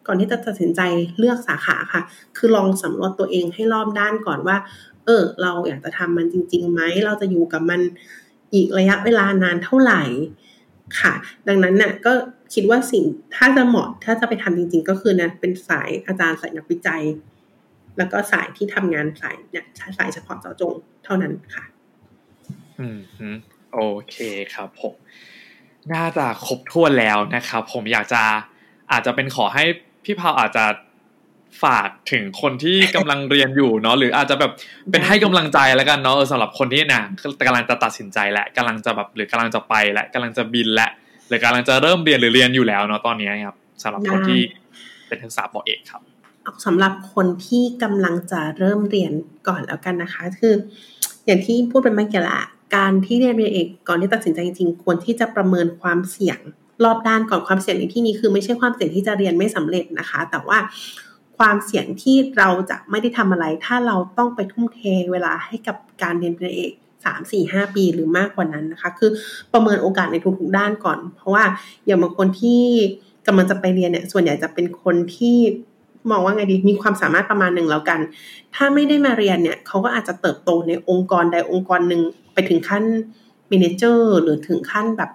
ก่อนที่จะตัดสินใจเลือกสาขาค่ะ คือลองสำรวจตัวเองให้รอบด้านก่อนว่า เออ เราอยากจะทำมันจริงๆไหม เราจะอยู่กับมันอีกระยะเวลานานเท่าไหร่ค่ะ ดังนั้นน่ะก็คิดว่าสิ่งถ้าจะเหมาะถ้าจะไปทำจริง ๆ ก็คือนะเป็นสายอาจารย์สายนักวิจัย แล้วก็สายที่ทำงานสายเนี่ยสายเฉพาะเจาะจง เท่านั้นค่ะ อืมฮึโอเคครับผมน่าจะครบถ้วนแล้วนะครับ ผมอยากจะอาจจะเป็นขอให้พี่พาวอาจจะฝากถึงคนที่กำลังเรียนอยู่เนาะหรืออาจจะแบบเป็นให้กำลังใจแล้วกันเนาะเออสำหรับคนที่นะกำลังจะตัดสินใจและกำลังจะแบบหรือกำลังจะไปและกำลังจะบินและหรือกำลังจะเริ่มเรียนหรือเรียนอยู่แล้วเนาะตอนนี้ครับสำหรับคนที่เป็นนักศึกษาปอเอกครับสำหรับคนที่กำลังจะเริ่มเรียนก่อนแล้วกันนะคะ คือ อย่างที่พูดไปเมื่อกี้ละการที่เรียนเรียนเอกก่อนที่ตัดสินใจจริงๆควรที่จะประเมินความเสี่ยง รอบด้านก่อนความเสี่ยงในที่นี้คือไม่ใช่ความเสี่ยงที่จะเรียนไม่สำเร็จนะคะ แต่ว่าความเสี่ยงที่เราจะไม่ได้ทำอะไร ถ้าเราต้องไปทุ่มเทเวลาให้กับการเรียนเปริญญาเอกสามสี่ห้าปีหรือมากกว่านั้นนะคะ คือประเมินโอกาสในทุกๆด้านก่อน เพราะว่าอย่างบางคนที่กำลังจะไปเรียนเนี่ยส่วนใหญ่จะเป็นคนที่ มองว่าไงดีมีความสามารถประมาณหนึ่งแล้วกัน ถ้าไม่ได้มาเรียนเนี่ยเขาก็อาจจะเติบโตในองค์กรใดองค์กรหนึ่งไปถึงขั้น m ม n เจอร์หรือถึงขั้นแบบ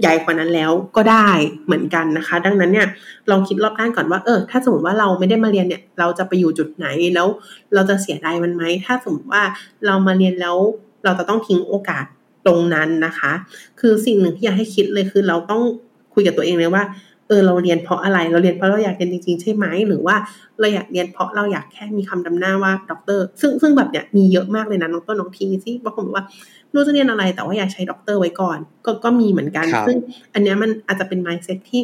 ใหญ่กว่านั้นแล้วก็ได้เหมือนกันนะคะ ดังนั้นเนี่ยลองคิดรอบด้านก่อนว่าเออถ้าสมมติว่าเราไม่ได้มาเรียนเนี่ย เราจะไปอยู่จุดไหนแล้ว เราจะเสียดายมันไหมถ้าสมมติว่าเรามาเรียนแล้ว เราจะต้องทิ้งโอกาสตรงนั้นนะคะ คือสิ่งหนึ่งที่อยากให้คิดเลยคือเราต้องคุยกับตัวเองเลยว่า เออเราเรียนเพราะอะไรเราเรียนเพราะเราอยากเรียนจริงๆใช่ไหมหรือว่าเราอยากเรียนเพราะเราอยากแค่มีคำดำหน้าว่าด็อกเตอร์ซึ่งซึ่งแบบเนี้ยมีเยอะมากเลยนะน้องต้นน้องทีที่บางคนบอกว่าไม่รู้จะเรียนอะไรแต่ว่าอยากได้ด็อกเตอร์ไว้ก่อน ก็ก็มีเหมือนกันครับซึ่งอันเนี้ยมันอาจจะเป็น mindset ที่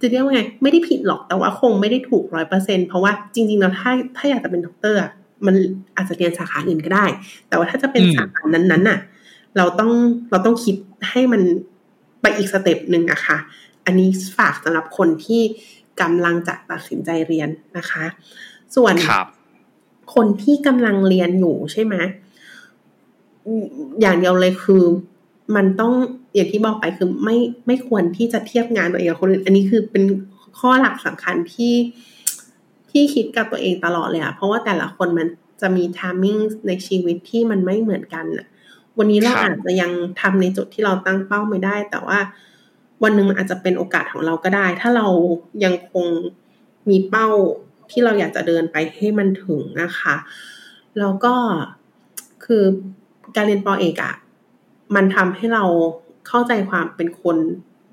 จะเรียกว่าไง ไม่ได้ผิดหรอกแต่ว่าคงไม่ได้ถูกร้อยเปอร์เซ็นต์เพราะว่าจริงๆแล้วถ้าถ้าอยากจะเป็นด็อกเตอร์อะมันอาจจะเรียนสาขาอื่นก็ได้ แต่ว่าถ้าจะเป็นอืมสาขานั้นๆน่ะ เราต้องเราต้องคิดให้มันไปอีก step หนึ่งอะค่ะ อันนี้ฝากสำหรับคนที่กำลังจะตัดสินใจเรียนนะคะ ส่วนครับคนที่กำลังเรียนอยู่ใช่ไหมอืมอย่างเดียวเลยคือมันต้องอย่างที่บอกไปคือไม่ไม่ควรที่จะเทียบงานตัวเองกับคนอื่น อันนี้คือเป็นข้อหลักสำคัญที่ที่คิดกับตัวเองตลอดเลยอะเพราะว่าแต่ละคนมันจะมีทามมิ่งในชีวิตที่มันไม่เหมือนกันอะวันนี้เราครับอาจจะยังทำในจุดที่เราตั้งเป้าไม่ได้ แต่ว่า วันหนึ่งมันอาจจะเป็นโอกาสของเราก็ได้ ถ้าเรายังคงมีเป้าที่เราอยากจะเดินไปให้มันถึงนะคะแล้วก็คือการเรียนปอเอกอะมันทำให้เราเข้าใจความเป็นคน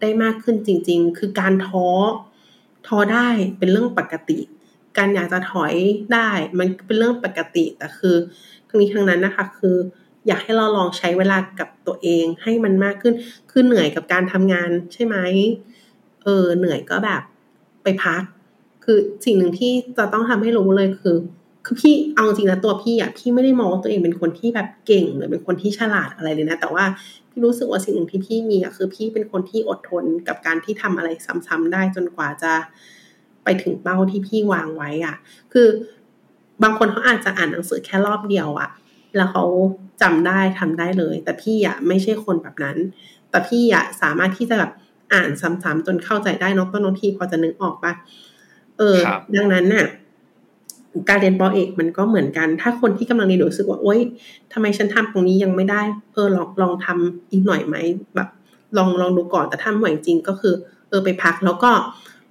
ได้มากขึ้นจริง ๆ คือการท้อท้อได้เป็นเรื่องปกติ การอยากจะถอยได้ มันเป็นเรื่องปกติแต่คือทั้งนี้ทั้งนั้นนะคะ คือ อยากให้เราลองใช้เวลากับตัวเองให้มันมากขึ้น คือเหนื่อยกับการทำงานใช่ไหมเออเหนื่อยก็แบบไปพัก คือสิ่งหนึ่งที่จะต้องทำให้รู้เลยคือ คือพี่เอาจริงนะตัวพี่อะพี่ไม่ได้มองว่าตัวเองเป็นคนที่แบบเก่งหรือเป็นคนที่ฉลาดอะไรเลยนะ แต่ว่าพี่รู้สึกว่าสิ่งหนึ่งที่พี่มีอะคือพี่เป็นคนที่อดทนกับการที่ทำอะไรซ้ำๆได้จนกว่าจะไปถึงเป้าที่พี่วางไว้อะคือบางคนเขาอาจจะอ่านหนังสือแค่รอบเดียวอะแล้วเขา จำได้ทำได้เลย แต่พี่อะไม่ใช่คนแบบนั้น แต่พี่อะสามารถที่จะแบบอ่านซ้ำๆจนเข้าใจได้นอกต้นนทีพอจะนึกออกปะเออครับดังนั้นน่ะ การเรียนปอเอกมันก็เหมือนกัน ถ้าคนที่กำลังเรียนอยู่รู้สึกว่าโอ๊ยทำไมฉันทำตรงนี้ยังไม่ได้ เออลองลองทำอีกหน่อยไหมแบบ ลองลองดูก่อนแต่ถ้าไม่ไหวจริงก็คือ เออไปพักแล้วก็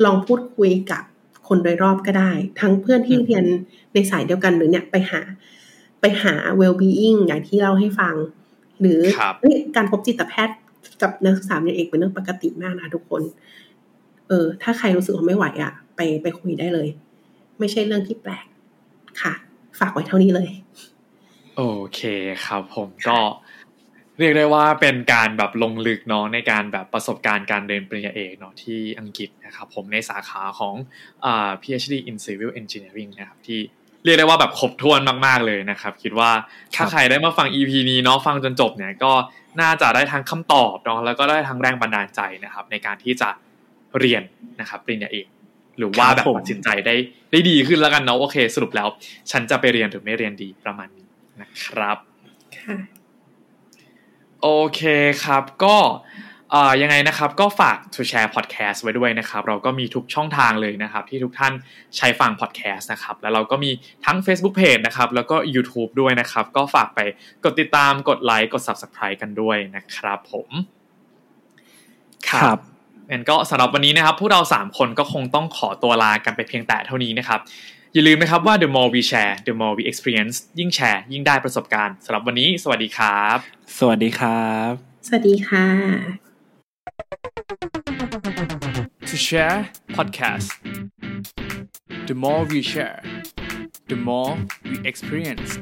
ลองพูดคุยกับคนโดยรอบก็ได้ ทั้งเพื่อนที่เรียนในสายเดียวกันหรือเนี่ยไปหา ไปหา well being อย่างที่เล่าให้ฟัง หรือครับเอ้ยการพบจิตแพทย์กับนักศึกษาเรียนเอกเป็นเรื่องปกติมากนะทุกคน เออ ถ้าใครรู้สึกว่าไม่ไหวอะ ไปไปคุยได้เลย ไม่ใช่เรื่องที่แปลกค่ะ ฝากไว้เท่านี้เลย โอเคครับผมก็เรียกได้ว่าเป็นการแบบลงลึกเนาะในการแบบประสบการณ์การเรียนปริญญาเอกเนาะที่อังกฤษนะครับผมในสาขาของอ่า PhD in Civil Engineering นะครับที่ เรียกได้ว่าแบบครบถ้วนมากๆเลยนะครับ คิดว่าถ้าใครได้มาฟัง EP นี้เนาะฟังจนจบเนี่ยก็น่าจะได้ทั้งคำตอบเนาะแล้วก็ได้ทั้งแรงบันดาลใจนะครับ ในการที่จะเรียนนะครับปริญญาเอกหรือว่าครับแบบผมตัดสินใจได้ได้ดีขึ้นแล้วกันเนาะโอเค สรุปแล้ว ฉันจะไปเรียนหรือไม่เรียนดีประมาณนี้นะครับค่ะโอเคครับก็เอ่อ ยังไงนะครับก็ฝาก to share podcast ไว้ด้วยนะครับ เราก็มีทุกช่องทางเลยนะครับ ที่ทุกท่านใช้ฟัง podcast นะครับ แล้วเราก็มีทั้ง Facebook Page นะครับ แล้วก็ YouTube ด้วยนะครับ ก็ฝากไปกดติดตามกดไลค์กด Subscribe กันด้วยนะครับผมครับงั้นก็สำหรับวันนี้นะครับ พวกเรา 3 คนก็คงต้องขอตัวลากันไปเพียงแต่เท่านี้นะครับ อย่าลืมนะครับว่า the more we share the more we experience ยิ่งแชร์ยิ่งได้ประสบการณ์สำหรับวันนี้ สวัสดีครับ สวัสดีครับ สวัสดีค่ะ To share podcast. The more we share, the more we experience.